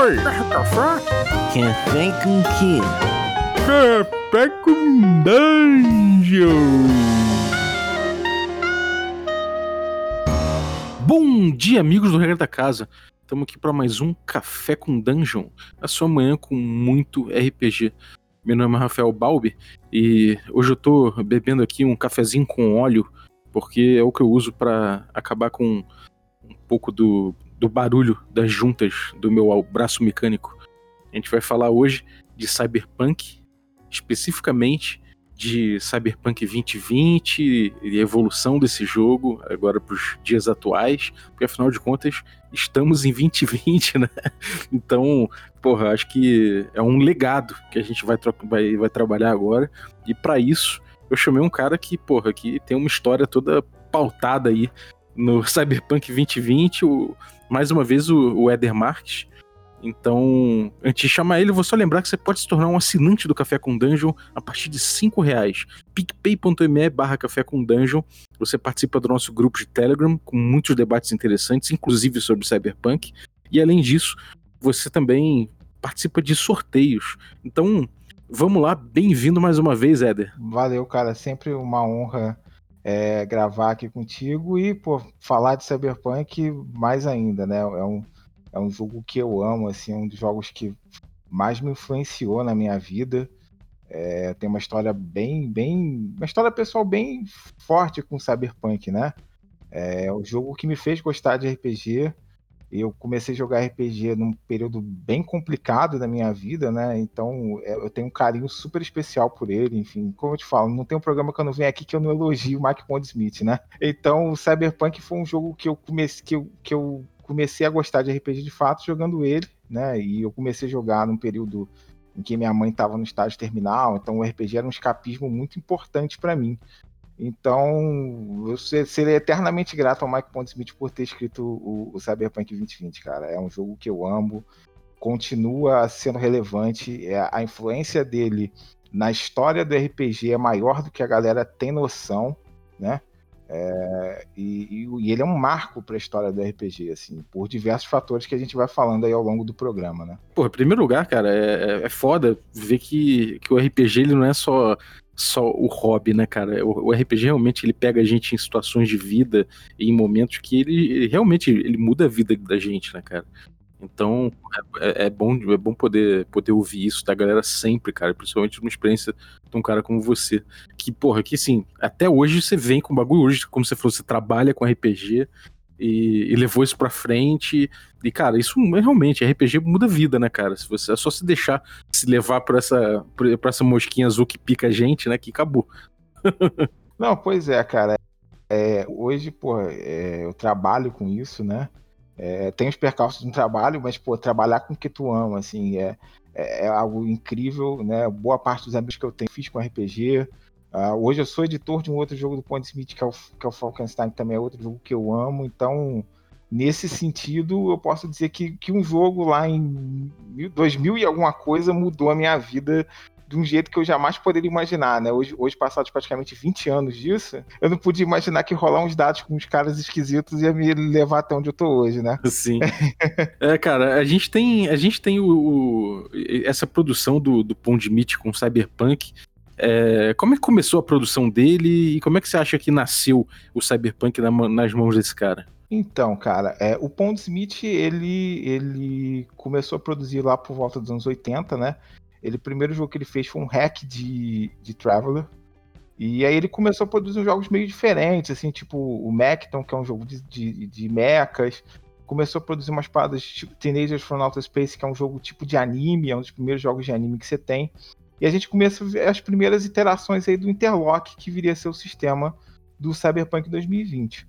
Oi! Café? Café com quê? Café com Dungeon! Bom dia, amigos do Regra da Casa. Estamos aqui para mais um Café com Dungeon, a sua manhã com muito RPG. Meu nome é Rafael Balbi e hoje eu tô bebendo aqui um cafezinho com óleo, porque é o que eu uso para acabar com um pouco do, do barulho das juntas do meu braço mecânico. A gente vai falar hoje de Cyberpunk, especificamente de Cyberpunk 2020 e a evolução desse jogo agora para os dias atuais, porque afinal de contas estamos em 2020, né? Então, porra, acho que é um legado que a gente vai, vai, vai trabalhar agora, e para isso eu chamei um cara que, porra, que tem uma história toda pautada aí no Cyberpunk 2020, o, mais uma vez o, o Eder Marques, então, antes de chamar ele, vou só lembrar que você pode se tornar um assinante do Café com Dungeon a partir de 5 reais. picpay.me barra Café com Dungeon. Você participa do nosso grupo de Telegram com muitos debates interessantes, inclusive sobre Cyberpunk. E além disso, você também participa de sorteios. Então, vamos lá, bem-vindo mais uma vez, Éder. Valeu, cara. Sempre uma honra é, gravar aqui contigo e, pô, falar de Cyberpunk mais ainda, né? É um é um jogo que eu amo, assim, é um dos jogos que mais me influenciou na minha vida. É, tem uma história bem, bem, uma história pessoal bem forte com Cyberpunk, né? É o jogo que me fez gostar de RPG. Eu comecei a jogar RPG num período bem complicado da minha vida, né? Então é, eu tenho um carinho super especial por ele. Enfim, como eu te falo, não tem um programa que eu não venho aqui que eu não elogio o Mike Pondsmith, né? Então o Cyberpunk foi um jogo que eu comecei, que eu, que eu comecei a gostar de RPG de fato jogando ele, né? E eu comecei a jogar num período em que minha mãe estava no estágio terminal, então o RPG era um escapismo muito importante para mim. Então, eu serei eternamente grato ao Mike Pondsmith por ter escrito o, o Cyberpunk 2020, cara. É um jogo que eu amo, continua sendo relevante, é, a influência dele na história do RPG é maior do que a galera tem noção, né? É, e, e, ele é um marco para a história do RPG, assim, por diversos fatores que a gente vai falando aí ao longo do programa, né? Pô, em primeiro lugar, cara, é, é foda ver que, que o RPG ele não é só só o hobby, né, cara? O, o, RPG realmente ele pega a gente em situações de vida e em momentos que ele, ele realmente ele muda a vida da gente, né, cara? Então é, é, bom, é bom poder, poder ouvir isso da galera sempre, cara. Principalmente numa experiência de um cara como você. Que, porra, que assim, até hoje você vem com bagulho, hoje, como você falou, você trabalha com RPG e, e levou isso pra frente. E, cara, isso realmente, RPG muda vida, né, cara? Se você, é só se deixar se levar por essa, por, essa mosquinha azul que pica a gente, né, que acabou. Não, pois é, cara. É, hoje, pô, é, eu trabalho com isso, né? É, tem os percalços no trabalho, mas, pô, trabalhar com o que tu ama, assim, é, é, é, algo incrível, né? Boa parte dos amigos que eu tenho fiz com RPG. Uh, hoje eu sou editor de um outro jogo do Point Smith, que é o, que é o Falkenstein, que também é outro jogo que eu amo. Então, nesse sentido, eu posso dizer que, que um jogo lá em 2000 e alguma coisa mudou a minha vida de um jeito que eu jamais poderia imaginar, né? Hoje, hoje passados praticamente 20 anos disso, eu não podia imaginar que rolar uns dados com uns caras esquisitos ia me levar até onde eu tô hoje, né? Sim. é, cara, a gente tem, a gente tem o, o essa produção do, do Pond Meat com Cyberpunk. É, como é que começou a produção dele e como é que você acha que nasceu o Cyberpunk na, nas mãos desse cara? Então, cara, é, o Pondsmith, ele, ele começou a produzir lá por volta dos anos 80, né? Ele, o primeiro jogo que ele fez foi um hack de, de Traveler. E aí ele começou a produzir jogos meio diferentes, assim, tipo o Mechton, que é um jogo de, de, de mechas. Começou a produzir umas paradas tipo Teenagers from Outer Space, que é um jogo tipo de anime, é um dos primeiros jogos de anime que você tem. E a gente começa a ver as primeiras iterações aí do Interlock, que viria a ser o sistema do Cyberpunk 2020.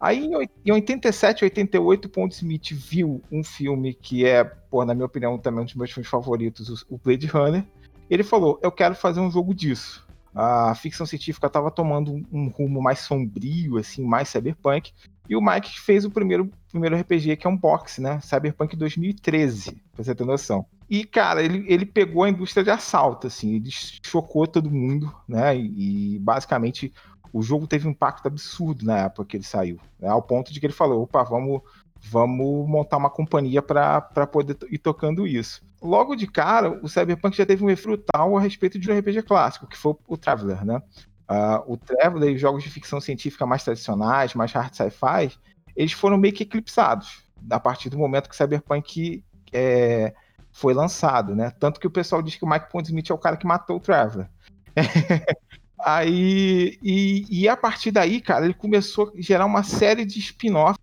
Aí em 87, 88, Ponto Smith viu um filme que é, pô, na minha opinião, também um dos meus filmes favoritos, o Blade Runner. Ele falou: Eu quero fazer um jogo disso. A ficção científica estava tomando um rumo mais sombrio, assim, mais cyberpunk. E o Mike fez o primeiro, primeiro RPG, que é um box, né? Cyberpunk 2013, pra você ter noção. E, cara, ele, ele pegou a indústria de assalto, assim, ele chocou todo mundo, né? E, e basicamente o jogo teve um impacto absurdo na época que ele saiu, né? ao ponto de que ele falou: opa, vamos, vamos montar uma companhia para poder ir tocando isso. Logo de cara, o Cyberpunk já teve um refrutal a respeito de um RPG clássico, que foi o Traveler, né? Uh, o Traveler e os jogos de ficção científica mais tradicionais, mais hard sci-fi, eles foram meio que eclipsados a partir do momento que Cyberpunk é, foi lançado, né? Tanto que o pessoal diz que o Mike Pondsmith é o cara que matou o Traveler. Aí, e, e, a partir daí, cara, ele começou a gerar uma série de spin-offs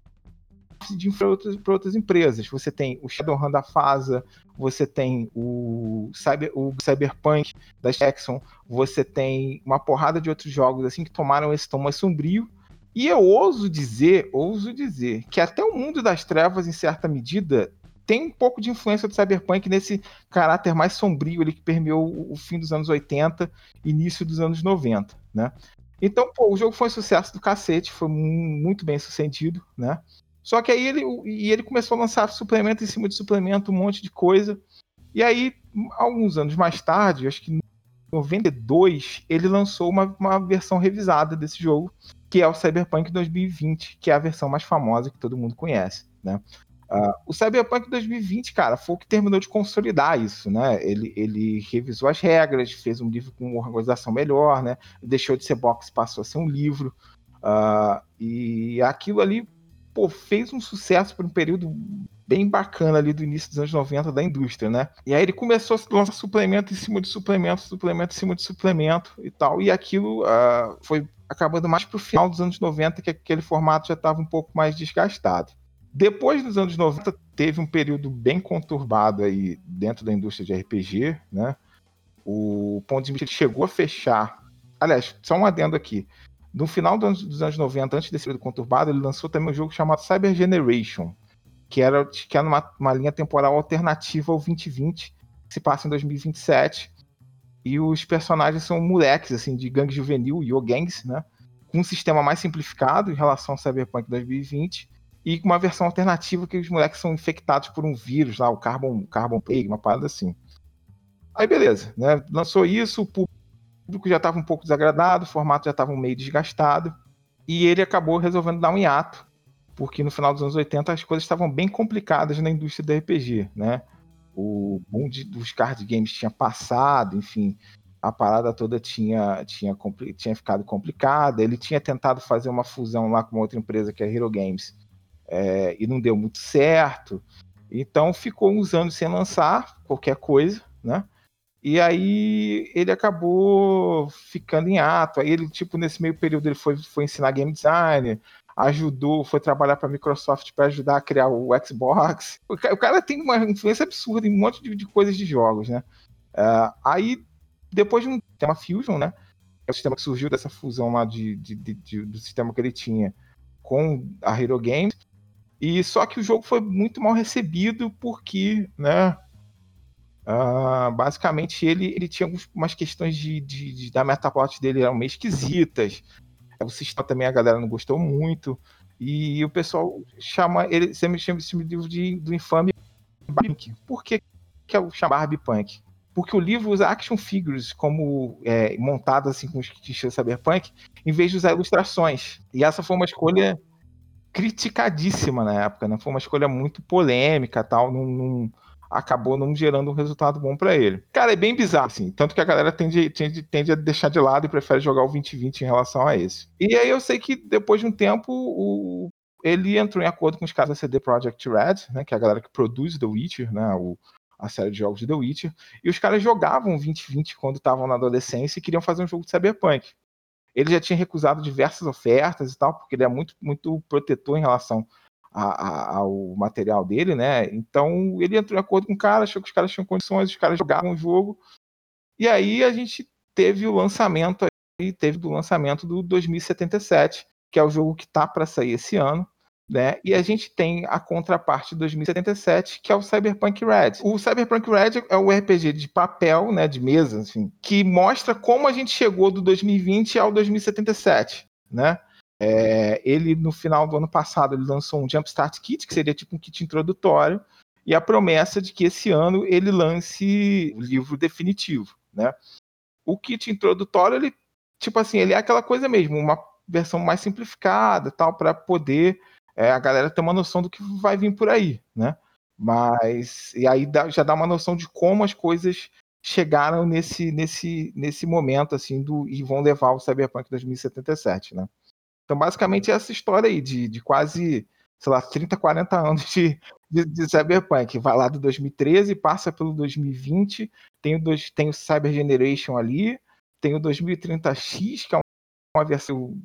para outras, outras empresas. Você tem o Shadowrun da Fasa, você tem o, Cyber, o Cyberpunk da Jackson, você tem uma porrada de outros jogos assim que tomaram esse tom mais sombrio. E eu ouso dizer, ouso dizer, que até o mundo das trevas, em certa medida, tem um pouco de influência do Cyberpunk nesse caráter mais sombrio ali que permeou o fim dos anos 80, início dos anos 90, né? Então, pô, o jogo foi um sucesso do cacete, foi muito bem sucedido, né? Só que aí ele, e ele começou a lançar suplemento em cima de suplemento, um monte de coisa. E aí, alguns anos mais tarde, acho que em 92, ele lançou uma, uma versão revisada desse jogo, que é o Cyberpunk 2020, que é a versão mais famosa que todo mundo conhece, né? Uh, o Cyberpunk 2020, cara, foi o que terminou de consolidar isso, né? Ele, ele revisou as regras, fez um livro com uma organização melhor, né? Deixou de ser box, passou a ser um livro. Uh, e aquilo ali pô, fez um sucesso por um período bem bacana ali do início dos anos 90 da indústria, né? E aí ele começou a lançar suplemento em cima de suplemento, suplemento em cima de suplemento e tal, e aquilo uh, foi acabando mais pro final dos anos 90, que aquele formato já estava um pouco mais desgastado. Depois dos anos 90, teve um período bem conturbado aí dentro da indústria de RPG, né? O Ponto de chegou a fechar. Aliás, só um adendo aqui. No final dos anos, dos anos 90, antes desse período conturbado, ele lançou também um jogo chamado Cyber Generation, que era, que era uma, uma linha temporal alternativa ao 2020, que se passa em 2027. E os personagens são moleques, assim, de gangue juvenil, Yo Gangs, né? Com um sistema mais simplificado em relação ao Cyberpunk 2020 e com uma versão alternativa que os moleques são infectados por um vírus lá, o Carbon, Carbon Plague, uma parada assim. Aí beleza, né? Lançou isso, o público já estava um pouco desagradado, o formato já estava meio desgastado, e ele acabou resolvendo dar um hiato, porque no final dos anos 80 as coisas estavam bem complicadas na indústria do RPG, né? O boom dos card games tinha passado, enfim, a parada toda tinha, tinha, tinha ficado complicada. Ele tinha tentado fazer uma fusão lá com uma outra empresa que é Hero Games, é, e não deu muito certo. Então ficou uns anos sem lançar qualquer coisa, né? E aí ele acabou ficando em ato. Aí ele, tipo, nesse meio período, ele foi, foi ensinar game design, ajudou, foi trabalhar para a Microsoft para ajudar a criar o Xbox. O cara tem uma influência absurda em um monte de, de coisas de jogos, né? Uh, aí, depois de um tema Fusion, né? É o sistema que surgiu dessa fusão lá de, de, de, do sistema que ele tinha com a Hero Games. E só que o jogo foi muito mal recebido porque, né? Uh, basicamente, ele, ele tinha algumas questões de, de, de da metaplot dele eram meio esquisitas. O sistema também a galera não gostou muito. E o pessoal chama ele sempre chama esse livro de, do infame Punk. Por que, que é o chamar Barbie Punk? Porque o livro usa action figures como é, montadas assim com estilo cyberpunk, em vez de usar ilustrações. E essa foi uma escolha criticadíssima na época, né? Foi uma escolha muito polêmica, tal, não, não acabou não gerando um resultado bom para ele. Cara, é bem bizarro, assim. Tanto que a galera tende, tende, tende, a deixar de lado e prefere jogar o 2020 em relação a esse. E aí eu sei que depois de um tempo, o, ele entrou em acordo com os caras da CD Projekt Red, né, que é a galera que produz The Witcher, né, o, a série de jogos de The Witcher, e os caras jogavam 2020 quando estavam na adolescência e queriam fazer um jogo de cyberpunk. Ele já tinha recusado diversas ofertas e tal, porque ele é muito, muito protetor em relação a, a, ao material dele, né? Então ele entrou em acordo com o cara, achou que os caras tinham condições, os caras jogavam o jogo. E aí a gente teve o lançamento aí, teve o lançamento do 2077, que é o jogo que tá para sair esse ano. Né? E a gente tem a contraparte de 2077, que é o Cyberpunk Red. O Cyberpunk Red é o RPG de papel, né, de mesa, assim, que mostra como a gente chegou do 2020 ao 2077, né? É, ele, no final do ano passado, ele lançou um Jumpstart Kit, que seria tipo um kit introdutório, e a promessa de que esse ano ele lance o livro definitivo, né? O kit introdutório, ele, tipo assim, ele é aquela coisa mesmo, uma versão mais simplificada, tal, para poder é, a galera tem uma noção do que vai vir por aí, né? Mas e aí dá, já dá uma noção de como as coisas chegaram nesse nesse nesse momento assim do e vão levar o Cyberpunk 2077, né? Então basicamente é essa história aí de, de quase sei lá 30, 40 anos de, de, de Cyberpunk, vai lá do 2013, passa pelo 2020, tem o, dois, tem o Cyber Generation ali, tem o 2030X, que é uma versão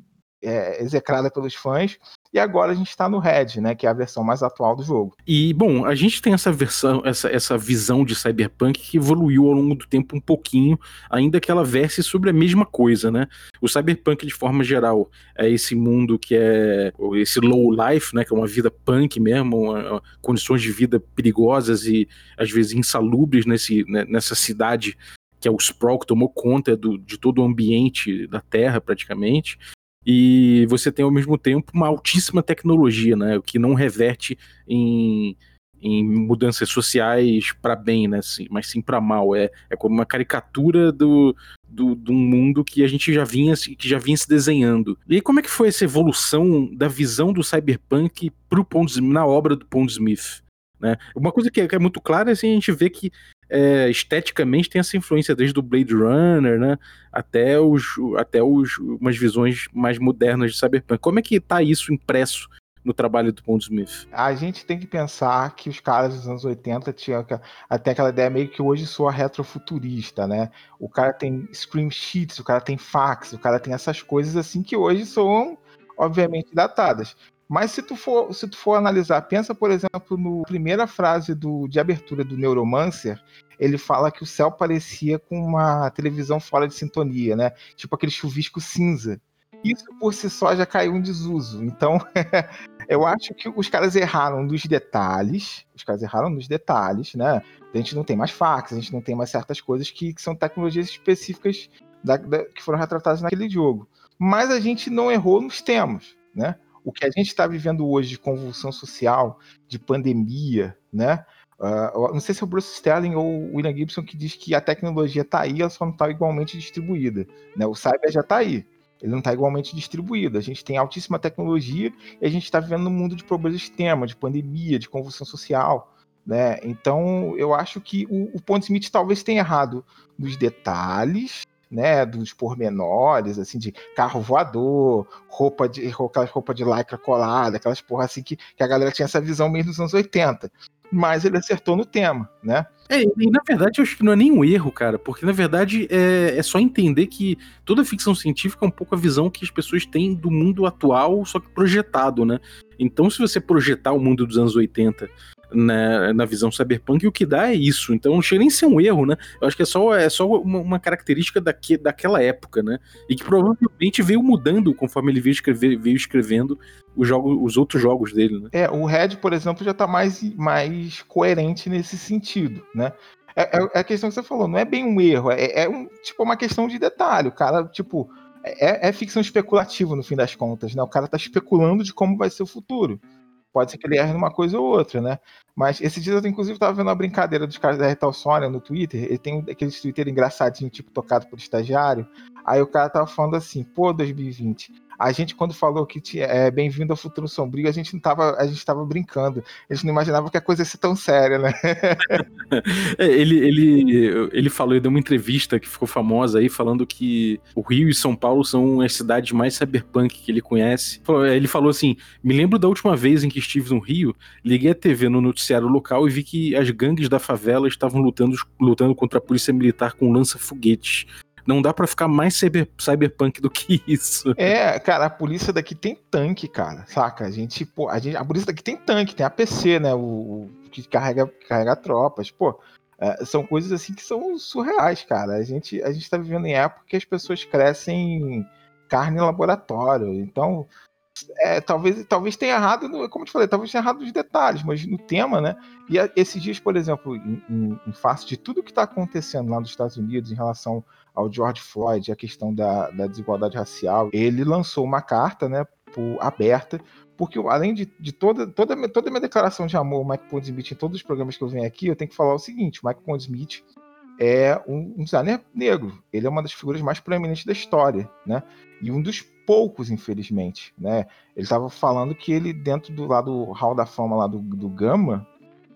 é, execrada pelos fãs, e agora a gente está no Red, né, que é a versão mais atual do jogo. E bom, a gente tem essa versão, essa, essa visão de Cyberpunk que evoluiu ao longo do tempo um pouquinho, ainda que ela verse sobre a mesma coisa, né? O Cyberpunk de forma geral é esse mundo que é esse low life, né, que é uma vida punk mesmo, uma, condições de vida perigosas e às vezes insalubres nesse, né, nessa cidade que é o Sprawl, que tomou conta do, de todo o ambiente da Terra, praticamente e você tem ao mesmo tempo uma altíssima tecnologia, né, o que não reverte em, em mudanças sociais para bem, né, sim, mas sim para mal. É, é como uma caricatura do, do, do mundo que a gente já vinha que já vinha se desenhando. E como é que foi essa evolução da visão do cyberpunk pro Pond, na obra do Pond Smith? Né? Uma coisa que é, que é muito clara é assim, a gente vê que é, esteticamente tem essa influência desde o Blade Runner, né, até os até os umas visões mais modernas de Cyberpunk. Como é que tá isso impresso no trabalho do Pond Smith? A gente tem que pensar que os caras dos anos 80 tinham até aquela ideia meio que hoje soa retrofuturista, né? O cara tem screen sheets, o cara tem fax, o cara tem essas coisas assim que hoje são obviamente datadas. Mas se tu for, se tu for analisar, pensa, por exemplo, na primeira frase do, de abertura do Neuromancer, ele fala que o céu parecia com uma televisão fora de sintonia, né? Tipo aquele chuvisco cinza. Isso por si só já caiu em desuso. Então, eu acho que os caras erraram nos detalhes. Os caras erraram nos detalhes, né? A gente não tem mais fax, a gente não tem mais certas coisas que, que são tecnologias específicas da, da, que foram retratadas naquele jogo. Mas a gente não errou nos temas, né? O que a gente está vivendo hoje de convulsão social, de pandemia, né? Uh, não sei se é o Bruce Sterling ou o William Gibson que diz que a tecnologia está aí, ela só não está igualmente distribuída. Né? O cyber já está aí, ele não está igualmente distribuído. A gente tem altíssima tecnologia e a gente está vivendo num mundo de problemas extremos, de pandemia, de convulsão social. Né? Então, eu acho que o, o Smith talvez tenha errado nos detalhes, né, dos pormenores, assim, de carro voador, roupa de roupa, de lycra colada, aquelas porra assim que, que a galera tinha essa visão mesmo nos anos 80. Mas ele acertou no tema, né? É, e na verdade eu acho que não é nem um erro, cara, porque na verdade é, é só entender que toda ficção científica é um pouco a visão que as pessoas têm do mundo atual, só que projetado, né? Então, se você projetar o mundo dos anos 80 né, na visão cyberpunk, e o que dá é isso. Então não chega nem a ser um erro, né? Eu acho que é só, é só uma, uma característica daque, daquela época, né? E que provavelmente veio mudando conforme ele veio, escrever, veio escrevendo os, jogos, os outros jogos dele, né? É, o Red, por exemplo, já tá mais, mais coerente nesse sentido, né? É, é, é a questão que você falou, não é bem um erro, é, é um, tipo uma questão de detalhe. O cara, tipo, é, é ficção especulativa no fim das contas, né? O cara tá especulando de como vai ser o futuro. Pode ser que ele erre numa coisa ou outra, né? Mas esse dia eu, inclusive, tava vendo uma brincadeira dos caras da Retal Sônia no Twitter. Ele tem aqueles Twitter engraçadinho, tipo, tocado por estagiário. Aí o cara tava falando assim, pô, 2020, a gente, quando falou que tinha, é bem-vindo ao futuro sombrio, a gente não tava, a gente tava brincando. A gente não imaginava que a coisa ia ser tão séria, né? é, ele, ele, ele falou, ele deu uma entrevista que ficou famosa aí, falando que o Rio e São Paulo são as cidades mais cyberpunk que ele conhece. Ele falou assim: me lembro da última vez em que estive no Rio, liguei a TV no noticiário local e vi que as gangues da favela estavam lutando, lutando contra a polícia militar com lança-foguetes. Não dá para ficar mais cyber, cyberpunk do que isso. É, cara, a polícia daqui tem tanque, cara, saca? A gente, pô, a, gente, a polícia daqui tem tanque, tem APC, né? O, o que carrega, carrega tropas, pô. É, são coisas assim que são surreais, cara. A gente, a gente tá vivendo em época que as pessoas crescem carne em laboratório. Então, é, talvez, talvez tenha errado, como eu te falei, talvez tenha errado nos detalhes, mas no tema, né? E esses dias, por exemplo, em, em, em face de tudo que está acontecendo lá nos Estados Unidos em relação ao George Floyd, a questão da, da desigualdade racial, ele lançou uma carta, né, por, aberta, porque além de, de toda, toda, toda minha declaração de amor ao Mike Pondsmith em todos os programas que eu venho aqui, eu tenho que falar o seguinte: o Mike Pondsmith é um, um designer negro. Ele é uma das figuras mais proeminentes da história, né? E um dos poucos, infelizmente, né? Ele estava falando que ele, dentro do lado Hall da Fama lá do, do Gama,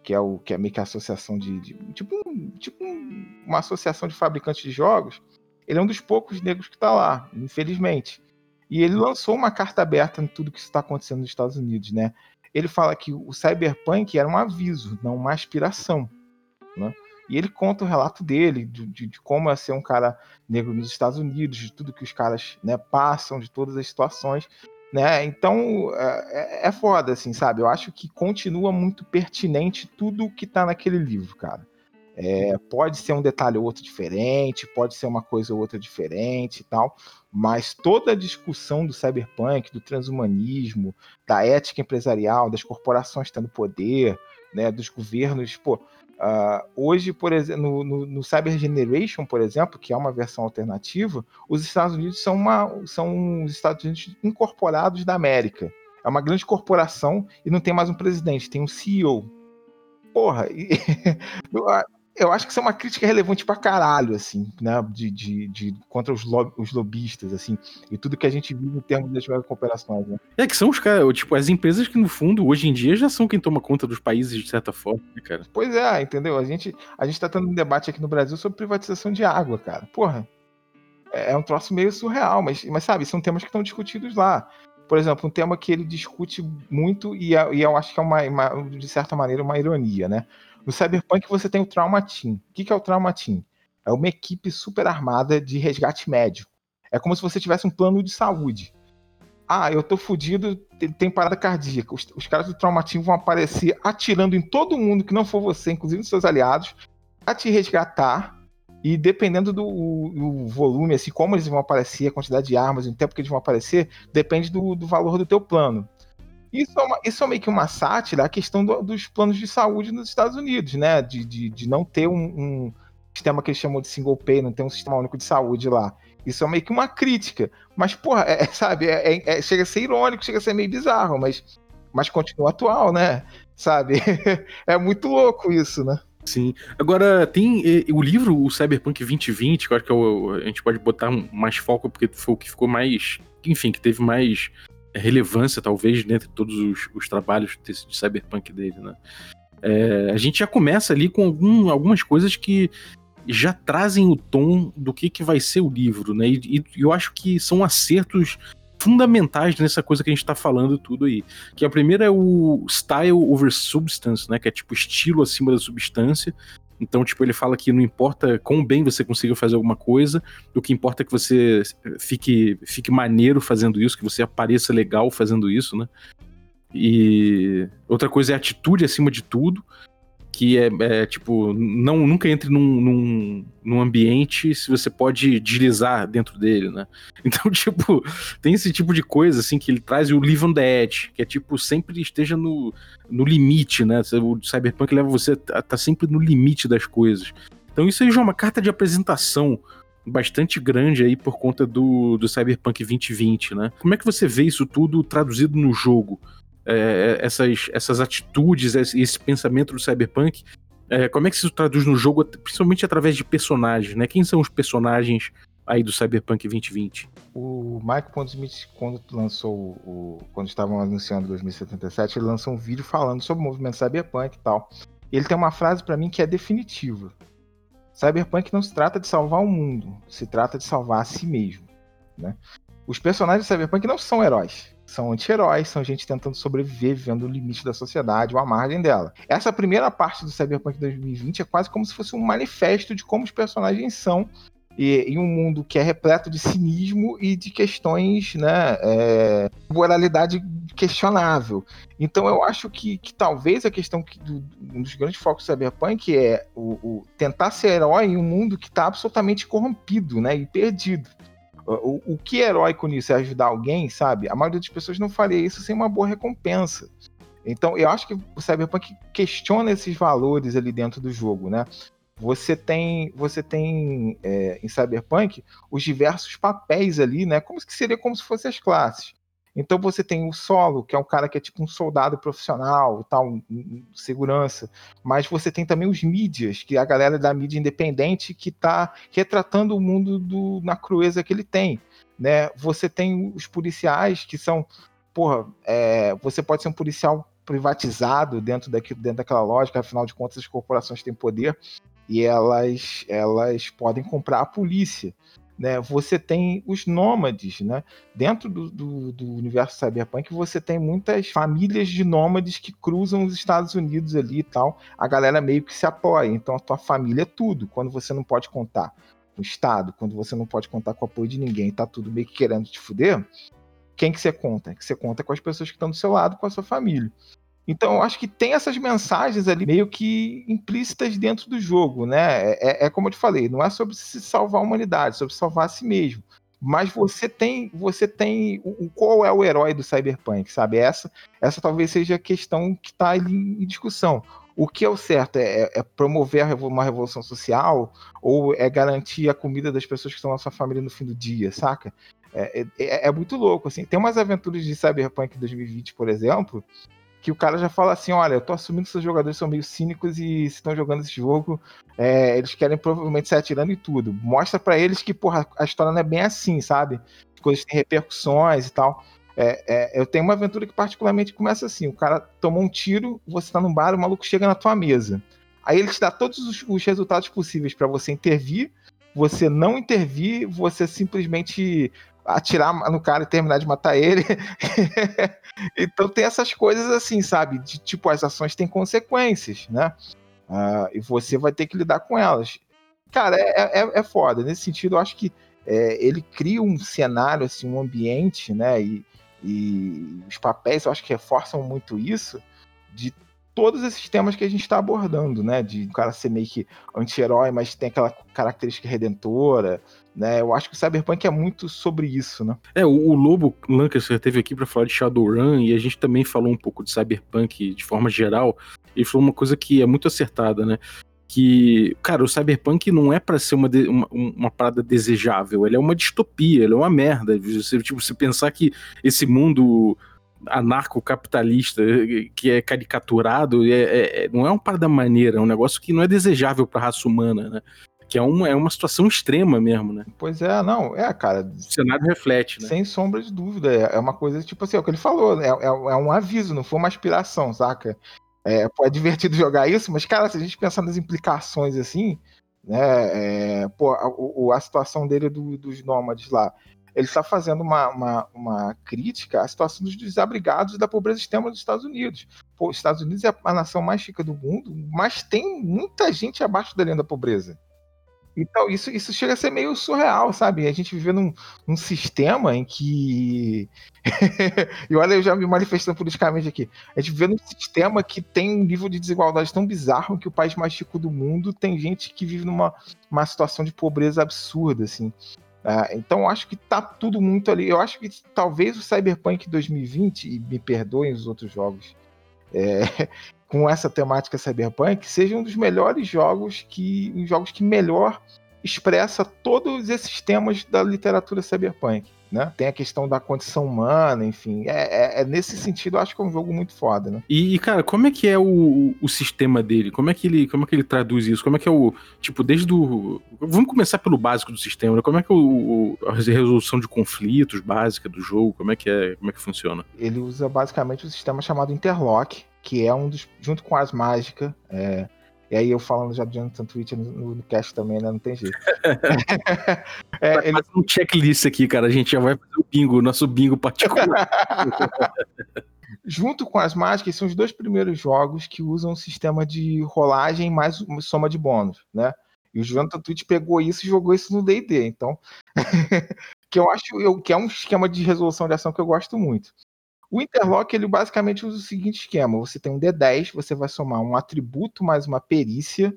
que é o que é meio que a associação de. de tipo, um, tipo um, uma associação de fabricantes de jogos, ele é um dos poucos negros que está lá, infelizmente. E ele lançou uma carta aberta em tudo que está acontecendo nos Estados Unidos, né? Ele fala que o cyberpunk era um aviso, não uma aspiração, né? E ele conta o relato dele, de, de, de, como é ser um cara negro nos Estados Unidos, de tudo que os caras né, passam, de todas as situações. Né? Então é, é, é foda, assim, sabe? Eu acho que continua muito pertinente tudo que tá naquele livro, cara. É, pode ser um detalhe ou outro diferente, pode ser uma coisa ou outra diferente e tal, mas toda a discussão do cyberpunk, do transhumanismo, da ética empresarial, das corporações tendo poder, né, dos governos, pô, Uh, hoje, por exemplo, no, no, no, Cyber Generation, por exemplo, que é uma versão alternativa, os Estados Unidos são, uma, são os Estados Unidos incorporados da América. É uma grande corporação e não tem mais um presidente, tem um CEO. Porra, eu acho que isso é uma crítica relevante pra caralho, assim, né? De, de, de contra os, lob, os lobistas, assim, e tudo que a gente vive em termos das cooperações, né? É que são os caras, tipo, as empresas que no fundo, hoje em dia, já são quem toma conta dos países de certa forma, né, cara? Pois é, entendeu? A gente, a gente tá tendo um debate aqui no Brasil sobre privatização de água, cara. Porra, é, é um troço meio surreal, mas, mas sabe, são temas que estão discutidos lá. Por exemplo, um tema que ele discute muito e, é, e eu acho que é uma, uma, de certa maneira, uma ironia, né? No Cyberpunk você tem o Trauma Team. O que é o Trauma Team? É uma equipe super armada de resgate médico. É como se você tivesse um plano de saúde. Ah, eu tô fudido, tem parada cardíaca. Os, os caras do Trauma Team vão aparecer atirando em todo mundo que não for você, inclusive os seus aliados, a te resgatar. E dependendo do o, o volume, assim, como eles vão aparecer, a quantidade de armas, o tempo que eles vão aparecer, depende do, do valor do teu plano. Isso é, uma, isso é meio que uma sátira à questão do, dos planos de saúde nos Estados Unidos, né? De, de, de não ter um, um, sistema que eles chamam de single pay, não ter um sistema único de saúde lá. Isso é meio que uma crítica. Mas, porra, é, é sabe, é, é, chega a ser irônico, chega a ser meio bizarro, mas, mas continua atual, né? Sabe? é muito louco isso, né? Sim. Agora, tem o livro, o Cyberpunk 2020, que eu acho que é a gente pode botar mais foco, porque foi o que ficou mais. Enfim, que teve mais relevância, talvez, dentre todos os, os trabalhos de, cyberpunk dele, né? É, a gente já começa ali com algum, algumas coisas que já trazem o tom do que, que vai ser o livro, né? E, e eu acho que são acertos fundamentais nessa coisa que a gente tá falando tudo aí. Que a primeira é o style over substance, né? Que é tipo estilo acima da substância. Então, tipo, ele fala que não importa quão bem você consiga fazer alguma coisa, o que importa é que você fique, fique maneiro fazendo isso, que você apareça legal fazendo isso, né? E outra coisa é atitude acima de tudo que é, é, tipo, não, nunca entre num, num, num, ambiente se você pode deslizar dentro dele, né? Então, tipo, tem esse tipo de coisa, assim, que ele traz o live on the edge, que é, tipo, sempre esteja no, no limite, né? O Cyberpunk leva você a tá sempre no limite das coisas. Então isso aí já é uma carta de apresentação bastante grande aí por conta do, do Cyberpunk 2020, né? Como é que você vê isso tudo traduzido no jogo? É, essas, essas atitudes, esse, pensamento do cyberpunk, é, como é que se traduz no jogo, principalmente através de personagens, né? Quem são os personagens aí do Cyberpunk 2020? O Mike Pondsmith, quando lançou o. quando estavam anunciando 2077, ele lançou um vídeo falando sobre o movimento cyberpunk e tal. Ele tem uma frase para mim que é definitiva. Cyberpunk não se trata de salvar o mundo, se trata de salvar a si mesmo. Né? Os personagens de Cyberpunk não são heróis são anti-heróis, são gente tentando sobreviver, vivendo o limite da sociedade ou a margem dela. Essa primeira parte do Cyberpunk 2020 é quase como se fosse um manifesto de como os personagens são e, em um mundo que é repleto de cinismo e de questões, né, é, moralidade questionável. Então eu acho que, que talvez a questão que do, um dos grandes focos do Cyberpunk é o, o tentar ser herói em um mundo que está absolutamente corrompido, né, e perdido. O, o que é heróico nisso é ajudar alguém, sabe? A maioria das pessoas não faria isso sem uma boa recompensa. Então, eu acho que o Cyberpunk questiona esses valores ali dentro do jogo, né? Você tem, você tem é, em Cyberpunk os diversos papéis ali, né? Como que seria como se fossem as classes. Então você tem o solo, que é um cara que é tipo um soldado profissional, tal, um, um, segurança. Mas você tem também os mídias, que é a galera da mídia independente que está retratando o mundo do, na crueza que ele tem. Né? Você tem os policiais que são. Porra, é, você pode ser um policial privatizado dentro, dentro daquela lógica, afinal de contas, as corporações têm poder e elas, elas podem comprar a polícia. Né? Você tem os nômades, né? Dentro do, do, do, universo cyberpunk, você tem muitas famílias de nômades que cruzam os Estados Unidos ali e tal. A galera meio que se apoia. Então a tua família é tudo. Quando você não pode contar com o Estado, quando você não pode contar com o apoio de ninguém, tá tudo meio que querendo te fuder, quem que você conta? Que você conta com as pessoas que estão do seu lado, com a sua família. Então, eu acho que tem essas mensagens ali meio que implícitas dentro do jogo, né? É, é, é como eu te falei, não é sobre se salvar a humanidade, é sobre salvar a si mesmo. Mas você tem, você tem o, qual é o herói do Cyberpunk, sabe? Essa, essa talvez seja a questão que está ali em discussão. O que é o certo? É, é, promover uma revolução social ou é garantir a comida das pessoas que estão na sua família no fim do dia, saca? É, é, é, muito louco, assim. Tem umas aventuras de Cyberpunk 2020, por exemplo, que o cara já fala assim: olha, eu tô assumindo que seus jogadores são meio cínicos e estão jogando esse jogo, é, eles querem provavelmente sair atirando e tudo. Mostra para eles que, porra, a história não é bem assim, sabe? As coisas têm repercussões e tal. É, é, eu tenho uma aventura que particularmente começa assim: o cara tomou um tiro, você tá num bar, o maluco chega na tua mesa. Aí ele te dá todos os, os resultados possíveis para você intervir, você não intervir, você simplesmente atirar no cara e terminar de matar ele. então tem essas coisas assim, sabe? De tipo, as ações têm consequências, né? Uh, e você vai ter que lidar com elas. Cara, é, é, é foda. Nesse sentido, eu acho que é, ele cria um cenário, assim, um ambiente, né? E, e os papéis, eu acho que reforçam muito isso, de todos esses temas que a gente está abordando, né? De o cara ser meio que anti-herói, mas tem aquela característica redentora, né? Eu acho que o Cyberpunk é muito sobre isso, né? É, o, o Lobo Lancaster teve aqui para falar de Shadowrun e a gente também falou um pouco de Cyberpunk de forma geral. Ele falou uma coisa que é muito acertada, né? Que, cara, o Cyberpunk não é para ser uma, uma, uma, parada desejável, ele é uma distopia, ele é uma merda. Você, tipo, você pensar que esse mundo anarcocapitalista que é caricaturado, é, é, é, não é uma parada maneira, é um negócio que não é desejável para a raça humana, né? Que é uma, é uma situação extrema mesmo, né? Pois é, não, é, cara. O cenário reflete, né? Sem sombra de dúvida. É, é uma coisa, tipo assim, é o que ele falou, é, é, é um aviso, não foi uma aspiração, saca? É, pô, é divertido jogar isso, mas, cara, se a gente pensar nas implicações assim, né? É, pô, a, a, situação dele do, dos nômades lá ele está fazendo uma, uma, uma, crítica à situação dos desabrigados e da pobreza extrema dos Estados Unidos. Pô, os Estados Unidos é a nação mais rica do mundo, mas tem muita gente abaixo da linha da pobreza. Então, isso, isso chega a ser meio surreal, sabe? A gente vive num, num sistema em que. e olha, eu já me manifestando politicamente aqui. A gente vive num sistema que tem um nível de desigualdade tão bizarro que o país mais rico do mundo tem gente que vive numa uma situação de pobreza absurda, assim. Uh, então acho que tá tudo muito ali. Eu acho que talvez o Cyberpunk 2020, e me perdoem os outros jogos, é, com essa temática Cyberpunk, seja um dos melhores jogos que. Os jogos que melhor expressa todos esses temas da literatura cyberpunk né? Tem a questão da condição humana, enfim. É, é, é, nesse sentido, eu acho que é um jogo muito foda, né? E, cara, como é que é o, o sistema dele? Como é que ele, como é que ele traduz isso? Como é que é o, tipo, desde o... Vamos começar pelo básico do sistema, né? Como é que é o, a resolução de conflitos básica do jogo? Como é que é, como é que funciona? Ele usa basicamente um sistema chamado Interlock, que é um dos, junto com as mágicas, é, e aí eu falando já de Jonathan Twitch no, no cast também, né? Não tem jeito. é, ele... um checklist aqui, cara. A gente já vai fazer o bingo, nosso bingo particular. Junto com as mágicas, são os dois primeiros jogos que usam um sistema de rolagem mais soma de bônus, né? E o Jonathan Twitch pegou isso e jogou isso no D&D, então... que eu acho eu, que é um esquema de resolução de ação que eu gosto muito. O Interlock, ele basicamente usa o seguinte esquema: você tem um D10, você vai somar um atributo mais uma perícia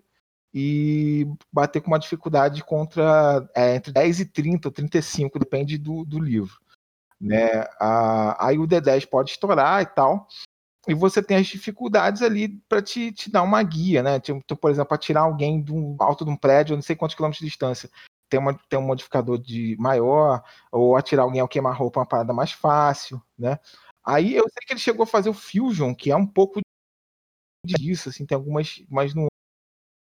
e bater com uma dificuldade contra é, entre 10 e 30 ou 35, depende do, do livro. Né? Aí o D10 pode estourar e tal. E você tem as dificuldades ali para te, te dar uma guia, né? Tipo, por exemplo, atirar alguém do alto de um prédio, não sei quantos quilômetros de distância tem, uma, tem um modificador de maior, ou atirar alguém ao queimar-roupa é uma parada mais fácil, né? Aí eu sei que ele chegou a fazer o Fusion, que é um pouco disso, assim, tem algumas mais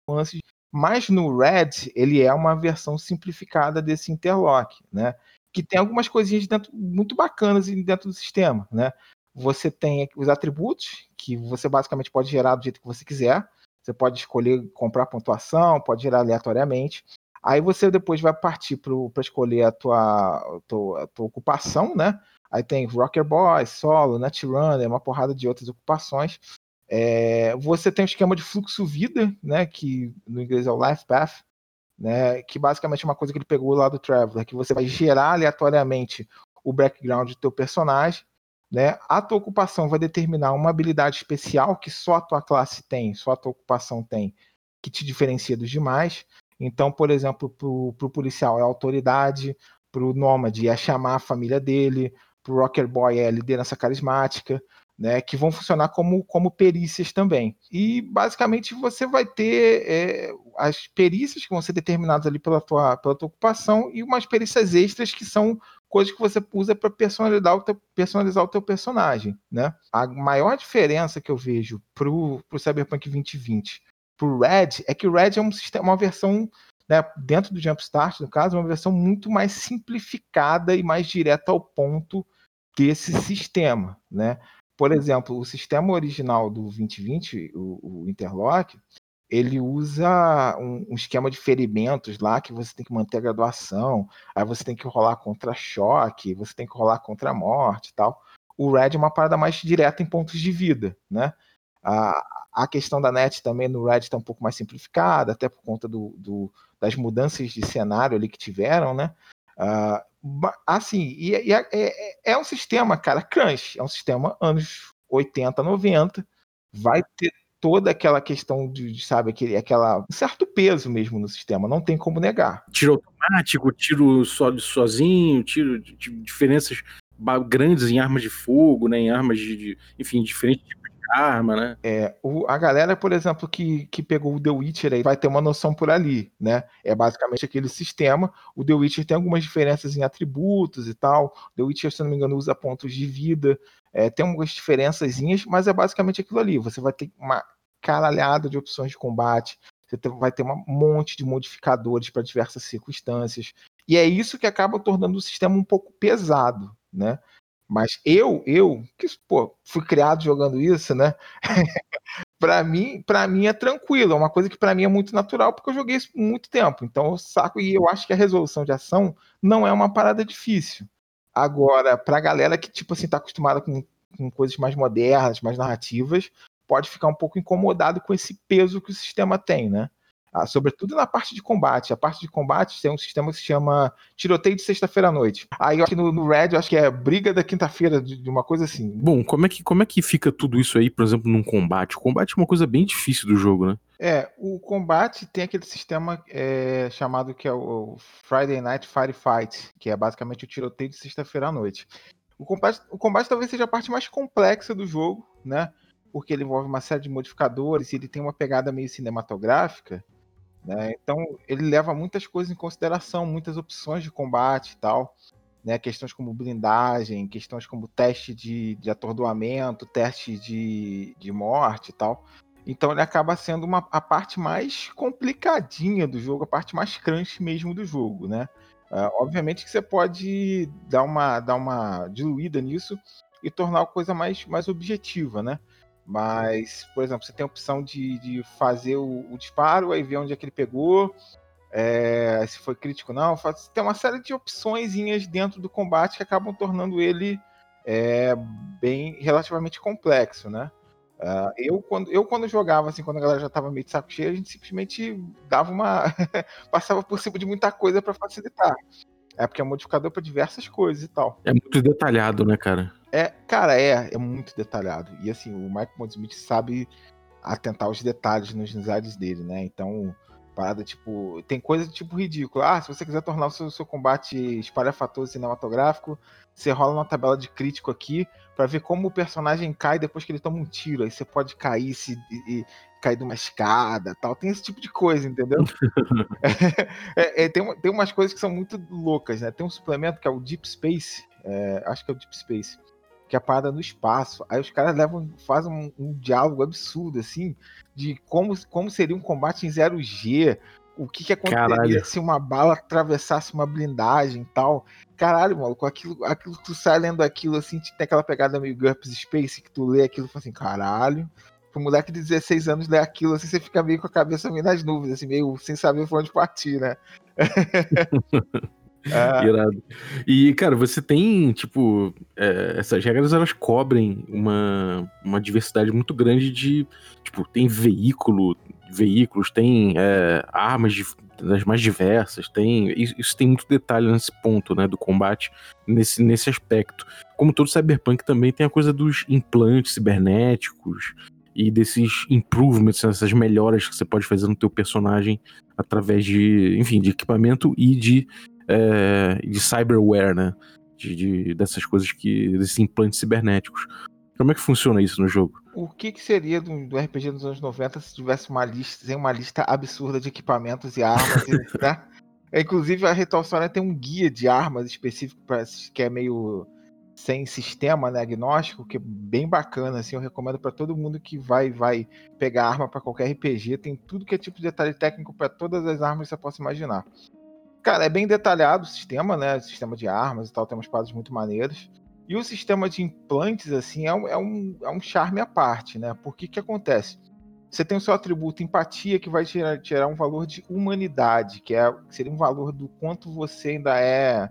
nuances. Mas no Red, ele é uma versão simplificada desse interlock, né? Que tem algumas coisinhas dentro, muito bacanas dentro do sistema, né? Você tem os atributos, que você basicamente pode gerar do jeito que você quiser. Você pode escolher comprar pontuação, pode gerar aleatoriamente. Aí você depois vai partir para escolher a tua, a tua, a tua ocupação, né? Aí tem Rocker Boy, Solo, Netrunner, uma porrada de outras ocupações. É, você tem um esquema de fluxo vida, né? Que no inglês é o Life Path, né? Que basicamente é uma coisa que ele pegou lá do Traveler, que você vai gerar aleatoriamente o background do teu personagem né? A tua ocupação vai determinar uma habilidade especial que só a tua classe tem, só a tua ocupação tem, que te diferencia dos demais. Então, por exemplo, para o policial é autoridade, para o nômade é chamar a família dele, para o rocker boy é liderança carismática, né, que vão funcionar como, como perícias também. E basicamente você vai ter é, as perícias que vão ser determinadas ali pela tua, pela tua ocupação e umas perícias extras que são coisas que você usa para personalizar, o teu, personalizar o teu personagem. Né? A maior diferença que eu vejo para o Cyberpunk 2020 para o Red é que o Red é um sistema, uma versão né, dentro do Jumpstart, no caso, uma versão muito mais simplificada e mais direta ao ponto desse sistema, né? Por exemplo, o sistema original do 2020, o, o Interlock, ele usa um, um, esquema de ferimentos lá que você tem que manter a graduação, aí você tem que rolar contra choque, você tem que rolar contra a morte e tal. O Red é uma parada mais direta em pontos de vida, né? A, a questão da net também no Red está um pouco mais simplificada, até por conta do, do, das mudanças de cenário ali que tiveram, né? Uh, assim, e, e é, é, é, um sistema, cara, crunch, é um sistema anos 80, 90, vai ter toda aquela questão de, sabe, aquele, aquela um certo peso mesmo no sistema, não tem como negar. Tiro automático, tiro só, sozinho, tiro diferenças grandes em armas de fogo, né, em armas de, de enfim, diferentes arma, né? É, o, a galera, por exemplo, que, que pegou o The Witcher aí vai ter uma noção por ali, né? É basicamente aquele sistema. O The Witcher tem algumas diferenças em atributos e tal. The Witcher, se não me engano, usa pontos de vida. É, tem algumas diferenças, mas é basicamente aquilo ali. Você vai ter uma caralhada de opções de combate. Você vai ter um monte de modificadores para diversas circunstâncias. E é isso que acaba tornando o sistema um pouco pesado, né? Mas eu, eu, que pô, fui criado jogando isso, né? para mim, para mim é tranquilo, é uma coisa que para mim é muito natural porque eu joguei isso por muito tempo. Então eu saco e eu acho que a resolução de ação não é uma parada difícil. Agora, pra galera que tipo assim tá acostumada com, com coisas mais modernas, mais narrativas, pode ficar um pouco incomodado com esse peso que o sistema tem, né? Ah, sobretudo na parte de combate. A parte de combate tem um sistema que se chama tiroteio de sexta-feira à noite. Aí eu acho que no, no Red eu acho que é briga da quinta-feira, de, de, uma coisa assim. Bom, como é, que, como é que fica tudo isso aí, por exemplo, num combate? O combate é uma coisa bem difícil do jogo, né? É, o combate tem aquele sistema é, chamado que é o Friday Night Firefight, que é basicamente o tiroteio de sexta-feira à noite. O combate, o combate talvez seja a parte mais complexa do jogo, né? Porque ele envolve uma série de modificadores e ele tem uma pegada meio cinematográfica. Né? Então, ele leva muitas coisas em consideração, muitas opções de combate e tal. Né? Questões como blindagem, questões como teste de, de atordoamento, teste de, de morte e tal. Então ele acaba sendo uma, a parte mais complicadinha do jogo, a parte mais crunch mesmo do jogo, né? Uh, obviamente que você pode dar uma, dar uma diluída nisso e tornar a coisa mais, mais objetiva, né? Mas, por exemplo, você tem a opção de, de fazer o, o disparo, aí ver onde é que ele pegou, é, se foi crítico ou não. Faz, tem uma série de opções dentro do combate que acabam tornando ele é, bem relativamente complexo, né? Uh, eu, quando, eu, quando jogava, assim, quando a galera já tava meio de saco cheio, a gente simplesmente dava uma. passava por cima de muita coisa para facilitar. É porque é modificador para diversas coisas e tal. É muito detalhado, né, cara? É, cara, é, é muito detalhado. E assim, o Mike Pondsmith sabe atentar aos detalhes nos designs dele, né? Então, Parada tipo. Tem coisa tipo ridícula. Ah, se você quiser tornar o seu, seu combate espalhafatoso cinematográfico, você rola uma tabela de crítico aqui para ver como o personagem cai depois que ele toma um tiro. Aí você pode cair se, e, e cair de uma escada tal. Tem esse tipo de coisa, entendeu? é, é, tem, tem umas coisas que são muito loucas, né? Tem um suplemento que é o Deep Space. É, acho que é o Deep Space que é a parada no espaço. Aí os caras levam, fazem um, um, diálogo absurdo, assim, de como, como seria um combate em 0G, o que, que aconteceria Caralho. se uma bala atravessasse uma blindagem e tal. Caralho, maluco, aquilo, aquilo, tu sai lendo aquilo, assim, tem aquela pegada meio GURPS Space, que tu lê aquilo e fala assim, caralho. Pro moleque de 16 anos ler aquilo, assim, você fica meio com a cabeça meio nas nuvens, assim, meio sem saber por onde partir, né? É. Irado. E, cara, você tem, tipo, é, essas regras elas cobrem uma, uma diversidade muito grande de. Tipo, tem veículo, veículos, tem é, armas de, das mais diversas, tem. Isso tem muito detalhe nesse ponto, né, do combate, nesse, nesse aspecto. Como todo Cyberpunk também tem a coisa dos implantes cibernéticos e desses improvements, essas melhoras que você pode fazer no teu personagem através de, enfim, de equipamento e de é, de cyberware, né? De, de, dessas coisas que. desses implantes cibernéticos. Como é que funciona isso no jogo? O que, que seria do, do, RPG dos anos 90 se tivesse uma lista, sem uma lista absurda de equipamentos e armas, né? Inclusive a Ritual Story tem um guia de armas específico para que é meio sem sistema, né, agnóstico, que é bem bacana, assim, eu recomendo para todo mundo que vai vai pegar arma para qualquer RPG, tem tudo que é tipo de detalhe técnico para todas as armas que você possa imaginar. Cara, é bem detalhado o sistema, né? O sistema de armas e tal, tem umas paradas muito maneiras. E o sistema de implantes, assim, é um, é um, é um charme à parte, né? Porque que acontece? Você tem o seu atributo empatia, que vai tirar, tirar um valor de humanidade, que, é, que seria um valor do quanto você ainda é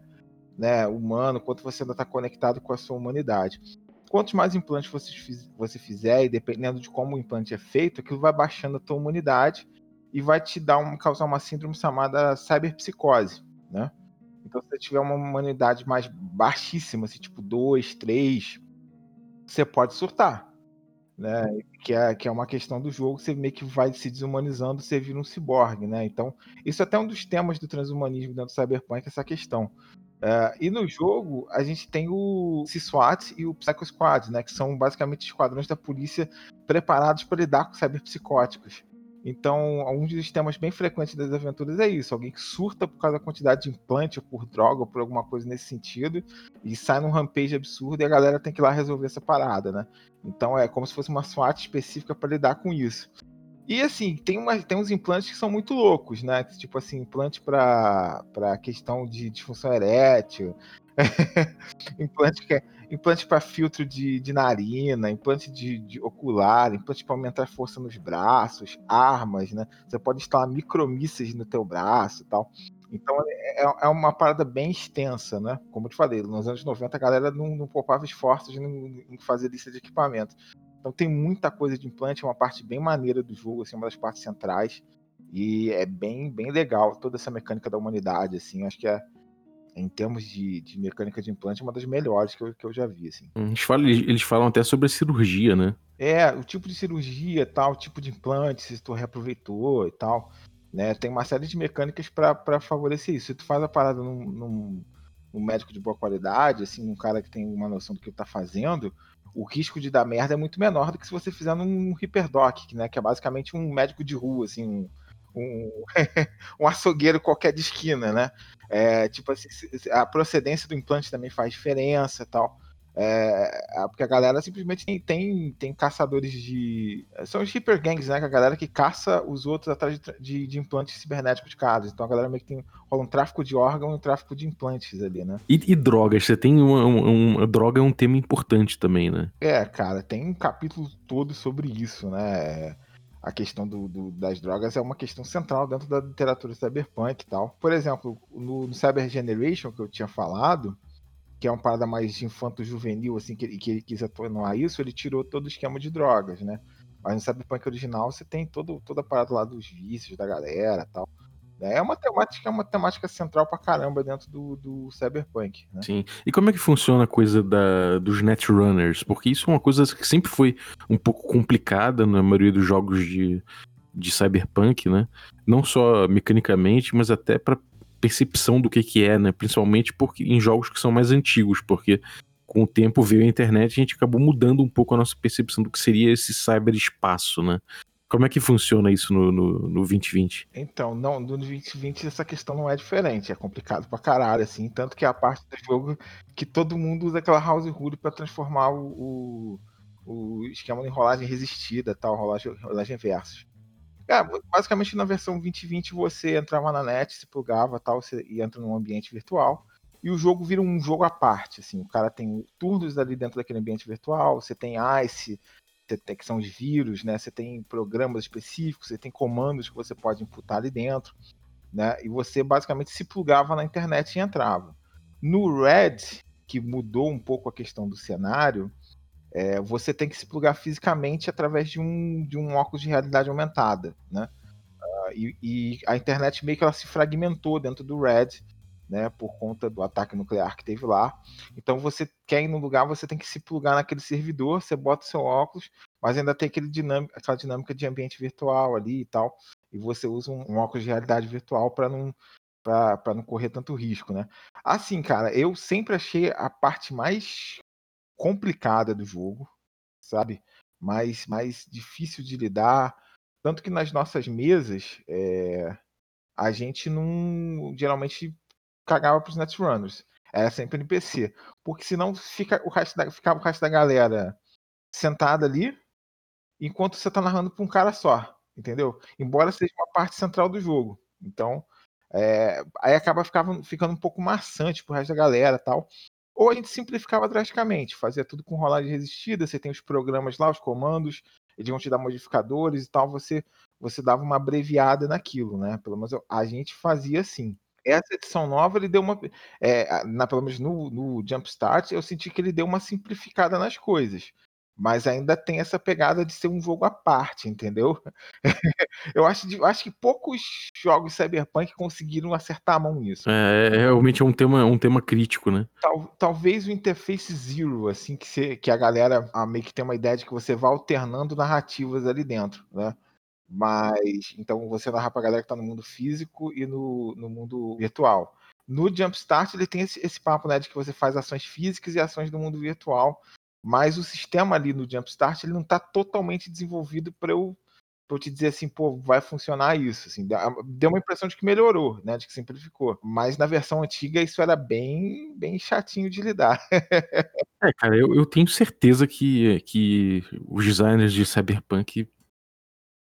né, humano, quanto você ainda está conectado com a sua humanidade. Quantos mais implantes você, você fizer, e dependendo de como o implante é feito, aquilo vai baixando a tua humanidade e vai te dar um, causar uma síndrome chamada cyberpsicose, né? Então, se você tiver uma humanidade mais baixíssima, assim, tipo 2, 3, você pode surtar. Né? Que, é, que é uma questão do jogo, você meio que vai se desumanizando, você vira um ciborgue, né? Então, isso é até um dos temas do transhumanismo dentro do Cyberpunk, essa questão. Uh, e no jogo, a gente tem o C-SWAT e o Psycho Squad, né? Que são basicamente esquadrões da polícia preparados para lidar com cyberpsicóticos. Então, um dos temas bem frequentes das aventuras é isso: alguém que surta por causa da quantidade de implante, ou por droga, ou por alguma coisa nesse sentido, e sai num rampage absurdo e a galera tem que ir lá resolver essa parada, né? Então é como se fosse uma SWAT específica para lidar com isso. E assim, tem, uma, tem uns implantes que são muito loucos, né? Tipo assim, implante para questão de disfunção erétil, implante que é implante para filtro de, de narina, implante de, de ocular, implante para aumentar a força nos braços, armas, né? Você pode instalar micromísseis no teu braço e tal. Então é, é, é uma parada bem extensa, né? Como eu te falei, nos anos 90 a galera não, não poupava esforços em, em fazer lista de equipamento. Então tem muita coisa de implante, é uma parte bem maneira do jogo, assim, uma das partes centrais. E é bem, bem legal toda essa mecânica da humanidade, assim. Acho que é, em termos de, de mecânica de implante, é uma das melhores que eu, que eu já vi. Assim. Eles, falam, eles falam até sobre a cirurgia, né? É, o tipo de cirurgia, tal, o tipo de implante, se tu reaproveitou e tal. Né? Tem uma série de mecânicas para favorecer isso. Se tu faz a parada num, num, num, médico de boa qualidade, assim, um cara que tem uma noção do que tá fazendo, o risco de dar merda é muito menor do que se você fizer num hiperdoc, né? Que é basicamente um médico de rua, assim, um, um, um açougueiro qualquer de esquina, né? É, tipo assim, a procedência do implante também faz diferença tal. É, porque a galera simplesmente tem, tem, tem, caçadores de. São os hiper gangs, né? Que a galera que caça os outros atrás de, de, de implantes cibernéticos de casa. Então a galera meio que tem. rola um tráfico de órgão e um tráfico de implantes ali, né? E, e drogas? Você tem uma, uma, droga é um tema importante também, né? É, cara, tem um capítulo todo sobre isso, né? A questão do, do, das drogas é uma questão central dentro da literatura cyberpunk e tal. Por exemplo, no, no Cyber Generation, que eu tinha falado, que é uma parada mais infanto-juvenil, assim, que, que ele quis atenuar isso, ele tirou todo o esquema de drogas, né? Mas no Cyberpunk original você tem todo, toda a parada lá dos vícios da galera tal. É uma temática, é uma temática central pra caramba dentro do, do Cyberpunk. Né? Sim. E como é que funciona a coisa da, dos Netrunners? Porque isso é uma coisa que sempre foi um pouco complicada na maioria dos jogos de, de Cyberpunk, né? Não só mecanicamente, mas até para percepção do que que é, né? Principalmente porque em jogos que são mais antigos, porque com o tempo veio a internet, a gente acabou mudando um pouco a nossa percepção do que seria esse cyberespaço, né? Como é que funciona isso no, no, no 2020? Então, não, no 2020 essa questão não é diferente, é complicado pra caralho, assim, tanto que é a parte do jogo que todo mundo usa aquela house rule pra transformar o, o, o esquema de rolagem resistida, tal, rolagem, rolagem versus. É, basicamente na versão 2020 você entrava na net, se plugava tal, você entra num ambiente virtual e o jogo vira um jogo à parte, assim, o cara tem turnos ali dentro daquele ambiente virtual, você tem ICE, são os vírus, né? Você tem programas específicos, você tem comandos que você pode imputar ali dentro, né? E você basicamente se plugava na internet e entrava. No Red, que mudou um pouco a questão do cenário, é, você tem que se plugar fisicamente através de um, de um óculos de realidade aumentada, né? Uh, e, e, a internet meio que ela se fragmentou dentro do Red né, por conta do ataque nuclear que teve lá. Então você quer ir no lugar, você tem que se plugar naquele servidor, você bota o seu óculos, mas ainda tem aquele dinâmica, aquela dinâmica de ambiente virtual ali e tal, e você usa um, um óculos de realidade virtual para não para não correr tanto risco, né? Assim, cara, eu sempre achei a parte mais complicada do jogo, sabe? Mais, mais difícil de lidar. Tanto que nas nossas mesas, é, a gente não. Geralmente cagava pros Netrunners. Era sempre NPC. Porque senão fica o resto da, ficava o resto da galera sentada ali, enquanto você tá narrando pra um cara só. Entendeu? Embora seja uma parte central do jogo. Então, é, aí acaba ficava, ficando um pouco maçante pro resto da galera tal. Ou a gente simplificava drasticamente, fazia tudo com rolagem resistida, você tem os programas lá, os comandos, eles vão te dar modificadores e tal, você você dava uma abreviada naquilo, né? Pelo menos a gente fazia assim essa edição nova ele deu uma. É, na, pelo menos no, no Jumpstart, eu senti que ele deu uma simplificada nas coisas. Mas ainda tem essa pegada de ser um jogo à parte, entendeu? eu acho, de, acho que poucos jogos Cyberpunk conseguiram acertar a mão nisso. É, é realmente é um tema, um tema crítico, né? Tal, talvez o Interface Zero, assim, que, você, que a galera a, meio que tem uma ideia de que você vai alternando narrativas ali dentro, né? Mas então você narra pra galera que tá no mundo físico e no, no mundo virtual. No Jumpstart ele tem esse, esse papo né, de que você faz ações físicas e ações no mundo virtual, mas o sistema ali no Jumpstart ele não está totalmente desenvolvido para eu, eu te dizer assim, pô, vai funcionar isso. Assim, deu uma impressão de que melhorou, né, de que simplificou. Mas na versão antiga isso era bem, bem chatinho de lidar. é, cara, eu, eu tenho certeza que, que os designers de Cyberpunk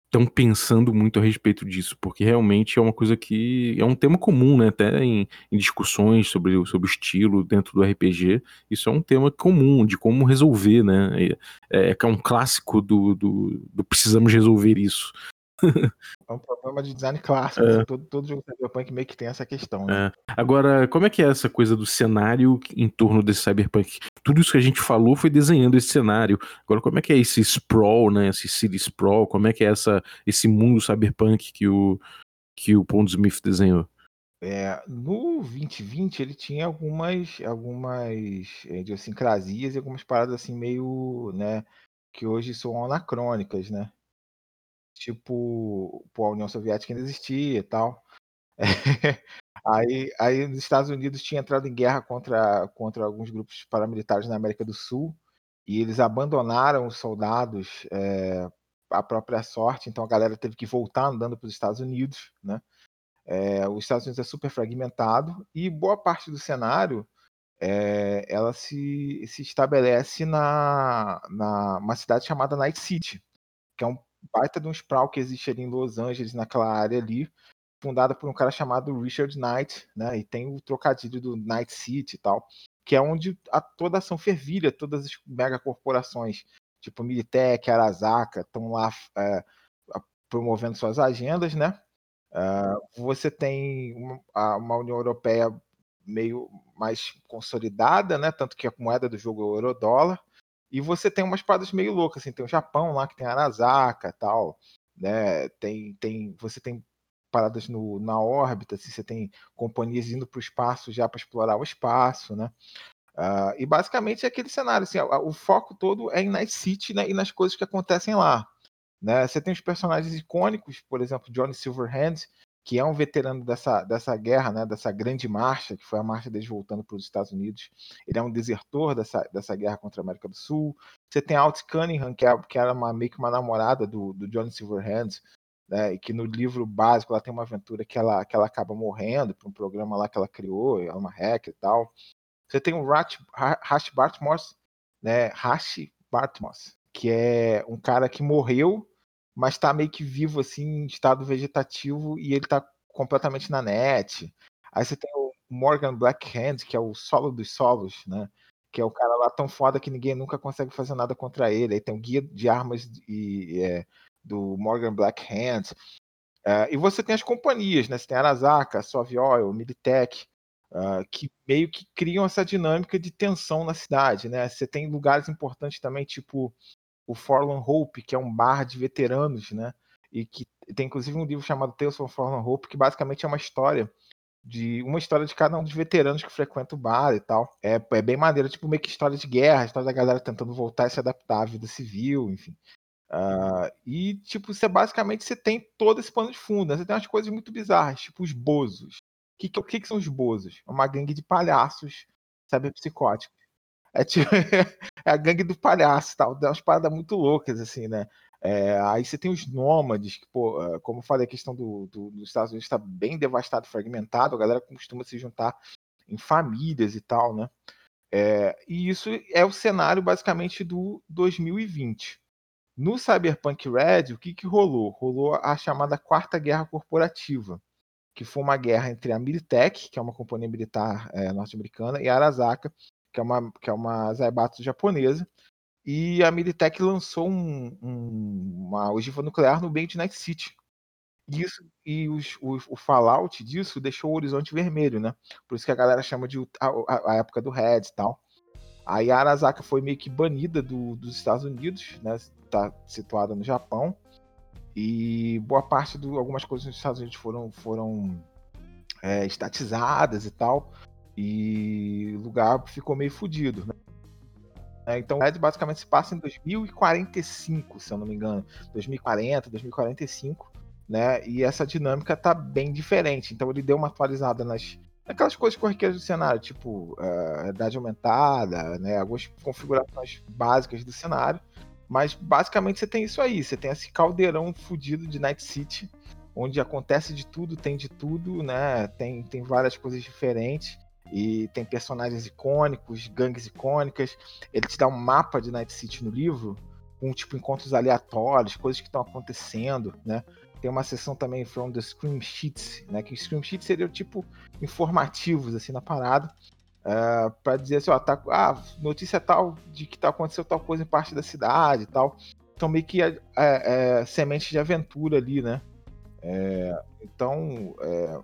estão pensando muito a respeito disso, porque realmente é uma coisa que é um tema comum, né? Até em, em, discussões sobre, sobre o estilo dentro do RPG, isso é um tema comum de como resolver, né? É, é um clássico do, do, do precisamos resolver isso. É um problema de design clássico. É. Assim, todo, todo jogo Cyberpunk meio que tem essa questão. Né? É. Agora, como é que é essa coisa do cenário em torno desse Cyberpunk? Tudo isso que a gente falou foi desenhando esse cenário. Agora, como é que é esse sprawl, né? Esse city sprawl? Como é que é essa, esse mundo Cyberpunk que o, que o Pondsmith desenhou? É, no 2020 ele tinha algumas algumas é, idiosincrasias e algumas paradas assim meio, né, que hoje são anacrônicas, né? Tipo, pô, a União Soviética ainda existia e tal. aí, aí os Estados Unidos tinha entrado em guerra contra, contra alguns grupos paramilitares na América do Sul e eles abandonaram os soldados é, à própria sorte, então a galera teve que voltar andando para os Estados Unidos, né? É, os Estados Unidos é super fragmentado e boa parte do cenário é, ela se, se estabelece na, na uma cidade chamada Night City, que é um baita de um sprawl que existe ali em Los Angeles, naquela área ali, fundada por um cara chamado Richard Knight, né? E tem o trocadilho do Night City e tal, que é onde a, toda a ação fervilha, todas as megacorporações, tipo Militech, Arasaka, estão lá é, promovendo suas agendas, né? Uh, você tem uma, uma, União Europeia meio mais consolidada, né? Tanto que a moeda do jogo é o euro-dólar. E você tem umas paradas meio loucas, assim, tem o Japão lá que tem Arasaka tal, né? Tem, tem, você tem paradas no, na órbita, assim, você tem companhias indo para o espaço já para explorar o espaço, né? Uh, e basicamente é aquele cenário, assim, o, foco todo é em Night City né, e nas coisas que acontecem lá. Né? Você tem os personagens icônicos, por exemplo, Johnny Silverhand, que é um veterano dessa, dessa guerra, né, dessa grande marcha, que foi a marcha deles voltando para os Estados Unidos. Ele é um desertor dessa, dessa guerra contra a América do Sul. Você tem Alt Cunningham, que, é, que era uma, meio que uma namorada do, do Johnny Silverhand, né, e que no livro básico ela tem uma aventura que ela, que ela acaba morrendo para um programa lá que ela criou, é uma hack e tal. Você tem o Rash Bartmos, né, Rash Bartmos, que é um cara que morreu mas está meio que vivo assim, em estado vegetativo e ele está completamente na net. Aí você tem o Morgan Blackhand, que é o solo dos solos, né? Que é o cara lá tão foda que ninguém nunca consegue fazer nada contra ele. Aí tem o guia de armas e, é, do Morgan Blackhand. É, e você tem as companhias, né? Você tem a Arasaka, a Suave Oil, Militech, uh, que meio que criam essa dinâmica de tensão na cidade, né? Você tem lugares importantes também, tipo o Forlorn Hope, que é um bar de veteranos, né? E que tem inclusive um livro chamado Tales from Forlorn Hope, que basicamente é uma história de uma história de cada um dos veteranos que frequenta o bar e tal. É, é bem maneiro, tipo meio que história de guerra, história da galera tentando voltar e se adaptar à vida civil, enfim. Uh, e, tipo, você basicamente você tem todo esse pano de fundo. Né? Você tem umas coisas muito bizarras, tipo os bozos. O que, que, que, são os bozos? É uma gangue de palhaços, sabe, psicóticos. É tipo é a gangue do palhaço tal. Dá umas paradas muito loucas, assim, né? É, aí você tem os nômades, que, pô, é, como eu falei, a questão do, do, dos Estados Unidos está bem devastado, fragmentado, a galera costuma se juntar em famílias e tal, né? É, e isso é o cenário basicamente do 2020. No Cyberpunk Red, o que, que rolou? Rolou a chamada Quarta Guerra Corporativa, que foi uma guerra entre a Militech, que é uma companhia militar é, norte-americana, e a Arasaka, que é uma, que é uma Zaibatsu japonesa, e a Militech lançou um, um, uma ogiva nuclear no de Night City. E, isso, e os, o, Fallout disso deixou o horizonte vermelho, né? Por isso que a galera chama de a, a, a época do Red e tal. Aí a Arasaka foi meio que banida do, dos Estados Unidos, né? Está situada no Japão. E boa parte de algumas coisas nos Estados Unidos foram, foram é, estatizadas e tal e o lugar ficou meio fodido, né? É, então, basicamente se passa em 2045, se eu não me engano, 2040, 2045, né? E essa dinâmica tá bem diferente. Então, ele deu uma atualizada nas aquelas coisas corriqueiras do cenário, tipo uh, aumentada, né? Algumas configurações básicas do cenário. Mas basicamente você tem isso aí, você tem esse caldeirão fudido de Night City, onde acontece de tudo, tem de tudo, né? Tem, tem várias coisas diferentes e tem personagens icônicos, gangues icônicas. Ele te dá um mapa de Night City no livro, com tipo encontros aleatórios, coisas que estão acontecendo, né? Tem uma seção também from the Scream Sheets, né? Que Scream Sheets seriam tipo informativos assim na parada. Uh, é, para dizer assim, ó, tá, ah, notícia tal de que tá acontecendo tal coisa em parte da cidade e tal. Então meio que é, é, é semente de aventura ali, né? É, então, é,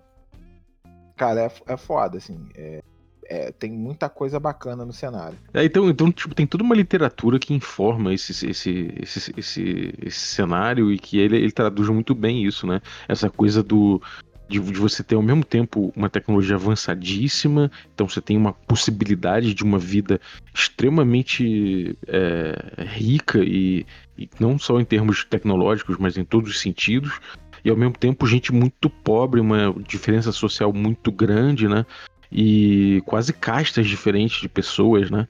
cara, é, é foda, assim. É, é, tem muita coisa bacana no cenário. É, então, então tipo, tem toda uma literatura que informa esse, esse, esse, esse, esse cenário e que ele, ele traduz muito bem isso, né? Essa coisa do, de, de, você ter ao mesmo tempo uma tecnologia avançadíssima, então você tem uma possibilidade de uma vida extremamente é, rica e, e, não só em termos tecnológicos, mas em todos os sentidos e ao mesmo tempo gente muito pobre, uma diferença social muito grande, né? E quase castas diferentes de pessoas, né?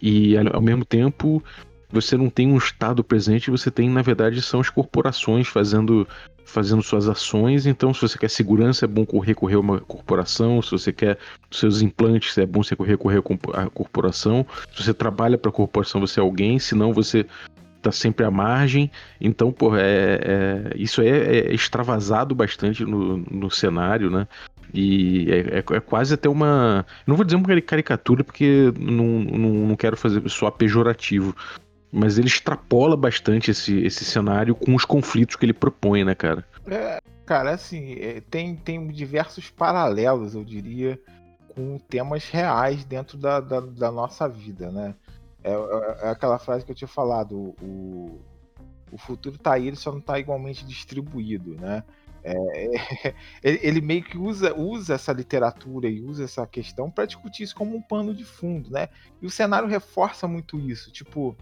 E ao mesmo tempo você não tem um Estado presente, você tem, na verdade, são as corporações fazendo, fazendo suas ações. Então, se você quer segurança, é bom recorrer a uma corporação. Se você quer seus implantes, é bom você recorrer a corporação. Se você trabalha para a corporação, você é alguém. Se não, você tá sempre à margem. Então, pô, é, é isso é, é, extravasado bastante no, no cenário, né? E é, é, é, quase até uma. Não vou dizer uma caricatura, porque não, não, não quero fazer só pejorativo. Mas ele extrapola bastante esse, esse cenário com os conflitos que ele propõe, né, cara? É, cara, assim, é, tem, tem diversos paralelos, eu diria, com temas reais dentro da, da, da nossa vida, né? É, é, é, aquela frase que eu tinha falado, o, o futuro está aí, ele só não está igualmente distribuído, né? É, ele meio que usa, usa essa literatura e usa essa questão para discutir isso como um pano de fundo, né? E o cenário reforça muito isso, tipo,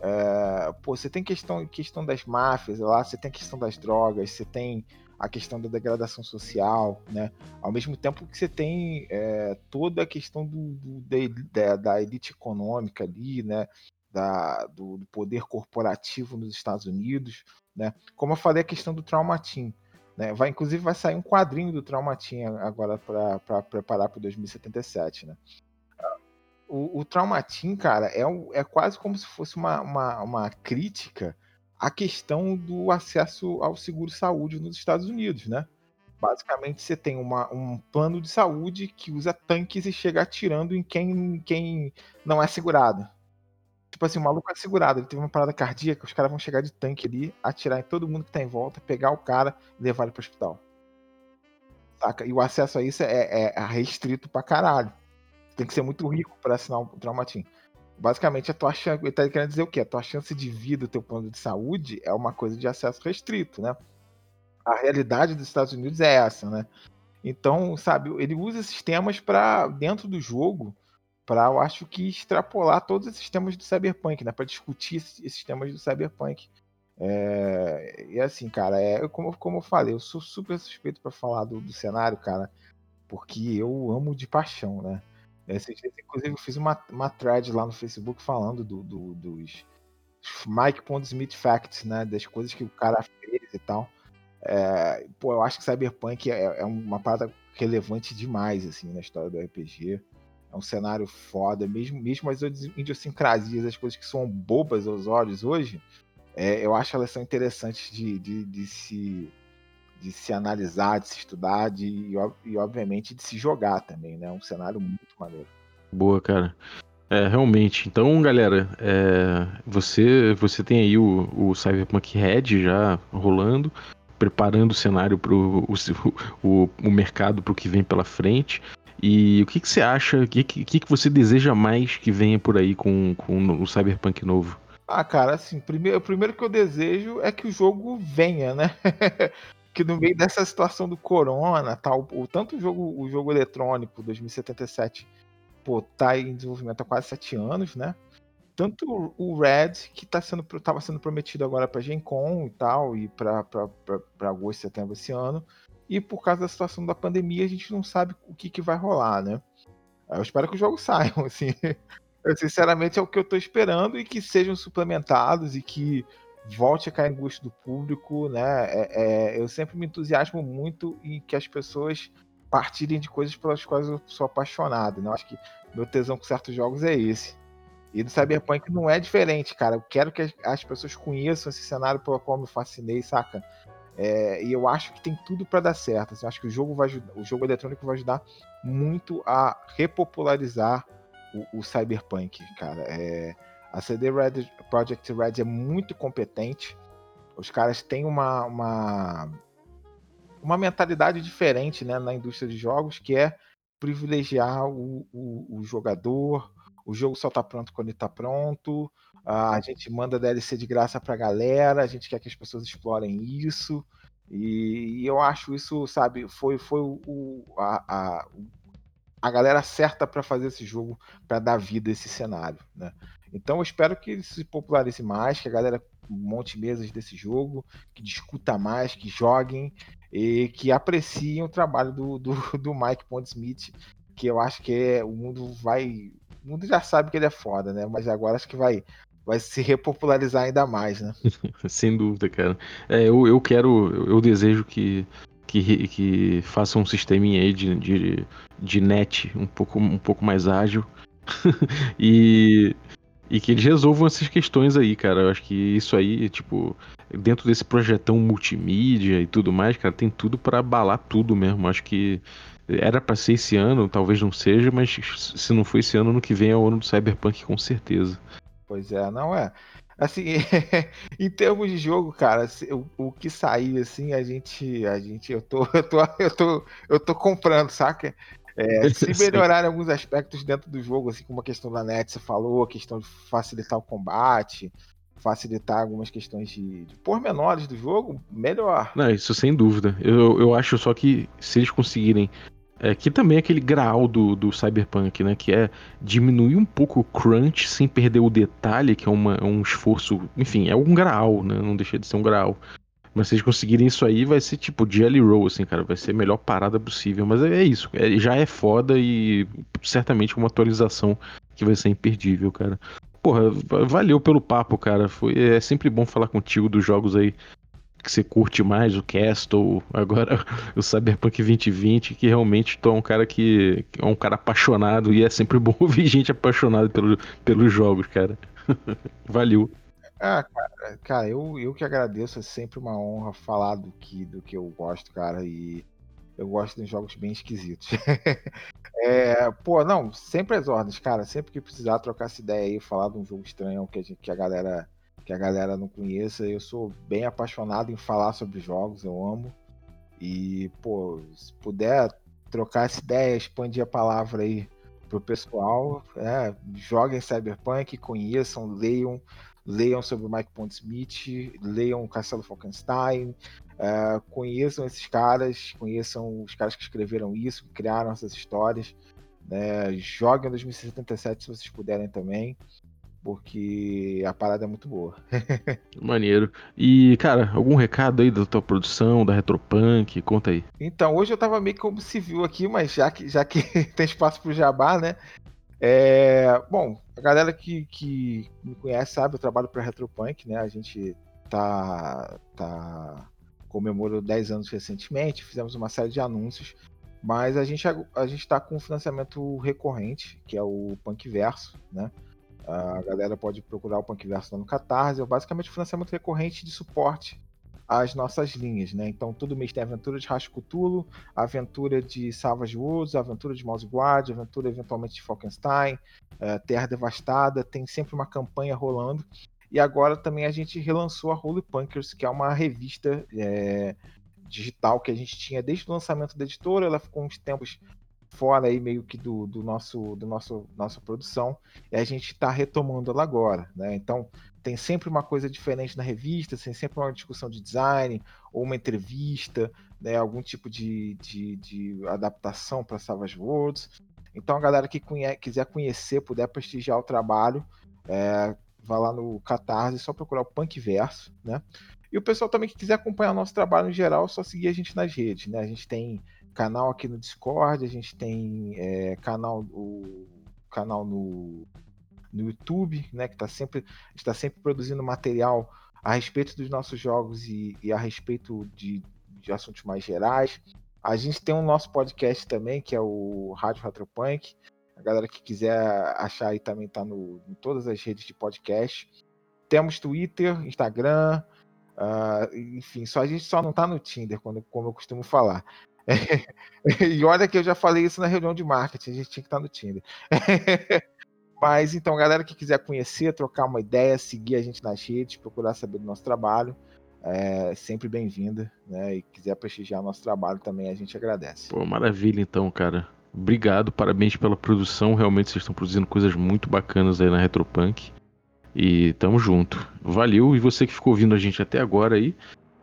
É, pô, você tem questão, questão das máfias lá, você tem questão das drogas, você tem a questão da degradação social, né? Ao mesmo tempo que você tem é, toda a questão do, do da, da, elite econômica ali, né? Da, do, do, poder corporativo nos Estados Unidos, né? Como eu falei, a questão do Traumatim, né? Vai, inclusive vai sair um quadrinho do Traumatim agora para preparar para 2077, né? O, o Traumatim, cara, é, é quase como se fosse uma, uma, uma crítica à questão do acesso ao seguro-saúde nos Estados Unidos, né? Basicamente, você tem uma, um plano de saúde que usa tanques e chega atirando em quem, quem não é segurado. Tipo assim, o maluco é segurado, ele teve uma parada cardíaca, os caras vão chegar de tanque ali, atirar em todo mundo que tá em volta, pegar o cara e levar ele pro hospital. Saca? E o acesso a isso é, é restrito pra caralho. Tem que ser muito rico para assinar o Traumatim. Basicamente, a tua chance, ele tá querendo dizer o quê? A tua chance de vida, o teu plano de saúde é uma coisa de acesso restrito, né? A realidade dos Estados Unidos é essa, né? Então, sabe, ele usa esses temas para dentro do jogo para eu acho que extrapolar todos esses temas do cyberpunk, né? Para discutir esses temas do cyberpunk. É, e assim, cara, é como, como eu falei, eu sou super suspeito para falar do, do, cenário, cara, porque eu amo de paixão, né? Esses dias, inclusive, eu fiz uma, uma thread lá no Facebook falando do, do, dos Mike Pondsmith Facts, né? Das coisas que o cara fez e tal. É, pô, eu acho que Cyberpunk é, é uma parada relevante demais, assim, na história do RPG é um cenário foda, mesmo, mesmo as idiosincrasias, as coisas que são bobas aos olhos hoje, é, eu acho elas são interessantes de, de, de, se, de se analisar, de se estudar de, e, e, obviamente, de se jogar também, né? É um cenário muito maneiro. Boa, cara. É, realmente. Então, galera, é, você, você tem aí o, o Cyberpunk Red já rolando, preparando o cenário para o, o, o mercado para o que vem pela frente. E o que, que você acha, o que, que, que você deseja mais que venha por aí com, com o Cyberpunk novo? Ah, cara, assim, primeiro, primeiro que eu desejo é que o jogo venha, né? que no meio dessa situação do corona, tal, o tanto o jogo, o jogo eletrônico 2077, pô, tá em desenvolvimento há quase sete anos, né? Tanto o Red, que tá sendo, tava sendo prometido agora pra Gen Con e tal, e pra, pra, pra, pra agosto, setembro esse ano, e por causa da situação da pandemia, a gente não sabe o que, que vai rolar, né? Eu espero que os jogos saiam, assim. Eu, sinceramente, é o que eu estou esperando e que sejam suplementados e que volte a cair no gosto do público, né? É, é, eu sempre me entusiasmo muito em que as pessoas partirem de coisas pelas quais eu sou apaixonado, né? Eu acho que meu tesão com certos jogos é esse. E do Cyberpunk não é diferente, cara. Eu quero que as pessoas conheçam esse cenário pelo qual me fascinei, saca? É, e eu acho que tem tudo para dar certo. Assim, eu acho que o jogo vai o jogo eletrônico vai ajudar muito a repopularizar o, o cyberpunk, cara. É, a CD Red, Project Red é muito competente. Os caras têm uma, uma, uma mentalidade diferente né, na indústria de jogos, que é privilegiar o, o, o jogador, o jogo só tá pronto quando ele tá pronto, a gente manda DLC de graça pra galera, a gente quer que as pessoas explorem isso. E, e eu acho isso, sabe, foi, foi o, a, a, a galera certa para fazer esse jogo, para dar vida a esse cenário, né? Então eu espero que ele se popularize mais, que a galera monte mesas desse jogo, que discuta mais, que joguem e que apreciem o trabalho do, do, do Mike Pondsmith, que eu acho que é, o mundo vai. O mundo já sabe que ele é foda, né? Mas agora acho que vai vai se repopularizar ainda mais, né? Sem dúvida, cara. É, eu, eu quero, eu desejo que, que, que faça um sisteminha aí de, de, de net um pouco, um pouco mais ágil e, e que eles resolvam essas questões aí, cara. Eu acho que isso aí, tipo, dentro desse projetão multimídia e tudo mais, cara, tem tudo para abalar tudo mesmo. Acho que era para ser esse ano, talvez não seja, mas se não for esse ano, no que vem é o ano do Cyberpunk com certeza. Pois é, não é. Assim, em termos de jogo, cara, o, o, que sair, assim, a gente, a gente, eu tô, eu tô, eu tô, eu tô comprando, saca? É, se melhorarem alguns aspectos dentro do jogo, assim como a questão da net, você falou, a questão de facilitar o combate, facilitar algumas questões de, de pormenores do jogo, melhor. Não, isso sem dúvida. Eu, eu acho só que se eles conseguirem É que também é aquele graal do, do Cyberpunk, né? Que é diminuir um pouco o crunch sem perder o detalhe, que é uma, um esforço. Enfim, é um graal, né? Não deixa de ser um graal. Mas se eles conseguirem isso aí, vai ser tipo Jelly Roll, assim, cara. Vai ser a melhor parada possível. Mas é, isso. É, já é foda e certamente uma atualização que vai ser imperdível, cara. Porra, valeu pelo papo, cara. Foi, é sempre bom falar contigo dos jogos aí que você curte mais, o Castle, agora o Cyberpunk 2020, que realmente tu é um cara que é um cara apaixonado e é sempre bom ouvir gente apaixonada pelo, pelos jogos, cara. Valeu. Ah, cara, cara, eu, eu que agradeço, é sempre uma honra falar do que, do que eu gosto, cara, e eu gosto de jogos bem esquisitos. é, pô, não, sempre as ordens, cara, sempre que precisar trocar essa ideia aí, falar de um jogo estranho que a, gente, que a galera que a galera não conheça. Eu sou bem apaixonado em falar sobre jogos, eu amo. E, pô, se puder trocar essa ideia, expandir a palavra aí pro pessoal, é, joguem Cyberpunk, conheçam, leiam, leiam sobre o Mike Pondsmith, leiam o Castelo Falkenstein, é, conheçam esses caras, conheçam os caras que escreveram isso, que criaram essas histórias. Né, joguem 2077 se vocês puderem também porque a parada é muito boa. Maneiro. E, cara, algum recado aí da tua produção, da Retropunk? Conta aí. Então, hoje eu tava meio como civil aqui, mas já que, já que tem espaço pro jabá, né? É, bom, a galera que, que me conhece sabe, eu trabalho para Retropunk, né? A gente tá, tá comemorou 10 anos recentemente, fizemos uma série de anúncios, mas a gente a gente tá com um financiamento recorrente, que é o Punk Verso, né? A galera pode procurar o Punkverso no Catarse. É basicamente financiamento recorrente de suporte às nossas linhas, né? Então, todo mês tem aventura de Rascutulo, aventura de Savage Woods, aventura de Mouse Guard, aventura eventualmente de Falkenstein, uh, Terra Devastada. Tem sempre uma campanha rolando. E agora também a gente relançou a Holy Punkers, que é uma revista é, digital que a gente tinha desde o lançamento da editora. Ela ficou uns tempos fora aí meio que do, do nosso do nosso nossa produção e a gente está retomando ela agora, né? Então tem sempre uma coisa diferente na revista, tem sempre uma discussão de design ou uma entrevista, né? Algum tipo de, de, de adaptação para Savage Worlds. Então a galera que conhe quiser conhecer, puder prestigiar o trabalho, é, vá lá no Catarse, só procurar o Punk Verso, né? E o pessoal também que quiser acompanhar o nosso trabalho em geral, é só seguir a gente nas redes, né? A gente tem canal aqui no Discord, a gente tem é, canal, o canal no, no YouTube, né, que está sempre, está sempre produzindo material a respeito dos nossos jogos e, e a respeito de, de, assuntos mais gerais. A gente tem o um nosso podcast também, que é o Rádio Retropunk. A galera que quiser achar aí também está em todas as redes de podcast. Temos Twitter, Instagram, uh, enfim, só a gente só não está no Tinder, quando, como eu costumo falar. É, e olha que eu já falei isso na reunião de marketing, a gente tinha que estar no Tinder. Mas então, galera que quiser conhecer, trocar uma ideia, seguir a gente nas redes, procurar saber do nosso trabalho, é sempre bem-vinda, né? E quiser prestigiar o nosso trabalho também, a gente agradece. Pô, maravilha então, cara. Obrigado, parabéns pela produção. Realmente vocês estão produzindo coisas muito bacanas aí na Retropunk. E tamo junto. Valeu. E você que ficou ouvindo a gente até agora aí,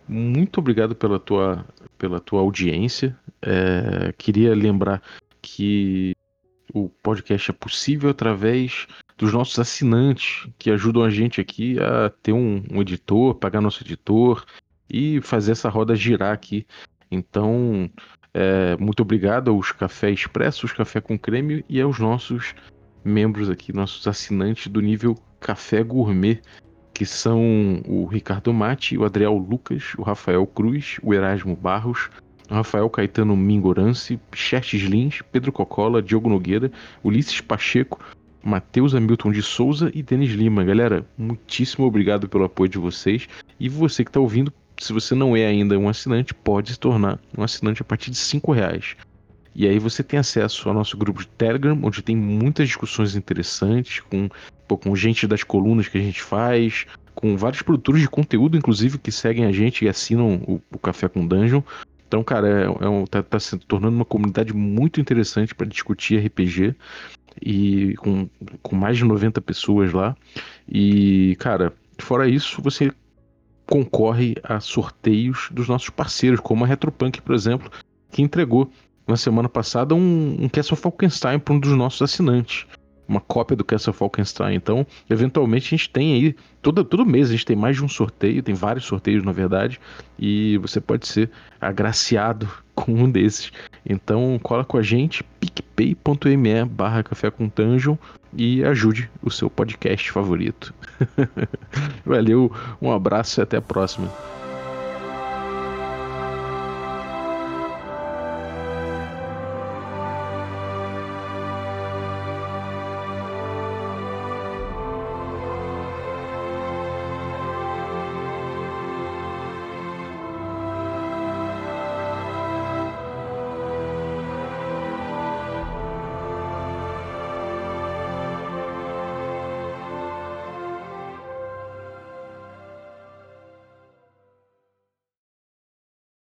muito obrigado pela tua, pela tua audiência. É, queria lembrar que o podcast é possível através dos nossos assinantes que ajudam a gente aqui a ter um, um editor, pagar nosso editor e fazer essa roda girar aqui. Então, é, muito obrigado aos Café Expressos, Café com Creme e aos nossos membros aqui, nossos assinantes do nível Café Gourmet que são o Ricardo Mate, o Adriel Lucas, o Rafael Cruz, o Erasmo Barros, Rafael Caetano Mingorance, Xerxes Lins, Pedro Cocola, Diogo Nogueira, Ulisses Pacheco, Matheus Hamilton de Souza e Denis Lima. Galera, muitíssimo obrigado pelo apoio de vocês. E você que está ouvindo, se você não é ainda um assinante, pode se tornar um assinante a partir de cinco reais. E aí você tem acesso ao nosso grupo de Telegram, onde tem muitas discussões interessantes com, pô, com gente das colunas que a gente faz, com vários produtores de conteúdo, inclusive, que seguem a gente e assinam o, o Café com Dungeon. Então, cara, é, é um, tá, tá se tornando uma comunidade muito interessante para discutir RPG e com, com mais de 90 pessoas lá. E, cara, fora isso, você concorre a sorteios dos nossos parceiros, como a Retropunk, por exemplo, que entregou na semana passada um, um Castle Falkenstein para um dos nossos assinantes. Uma cópia do Castle Falkenstein. Então, eventualmente, a gente tem aí. Todo, todo mês a gente tem mais de um sorteio, tem vários sorteios, na verdade. E você pode ser agraciado com um desses. Então, cola com a gente, picpay.me barra café com dungeon e ajude o seu podcast favorito. Valeu, um abraço e até a próxima.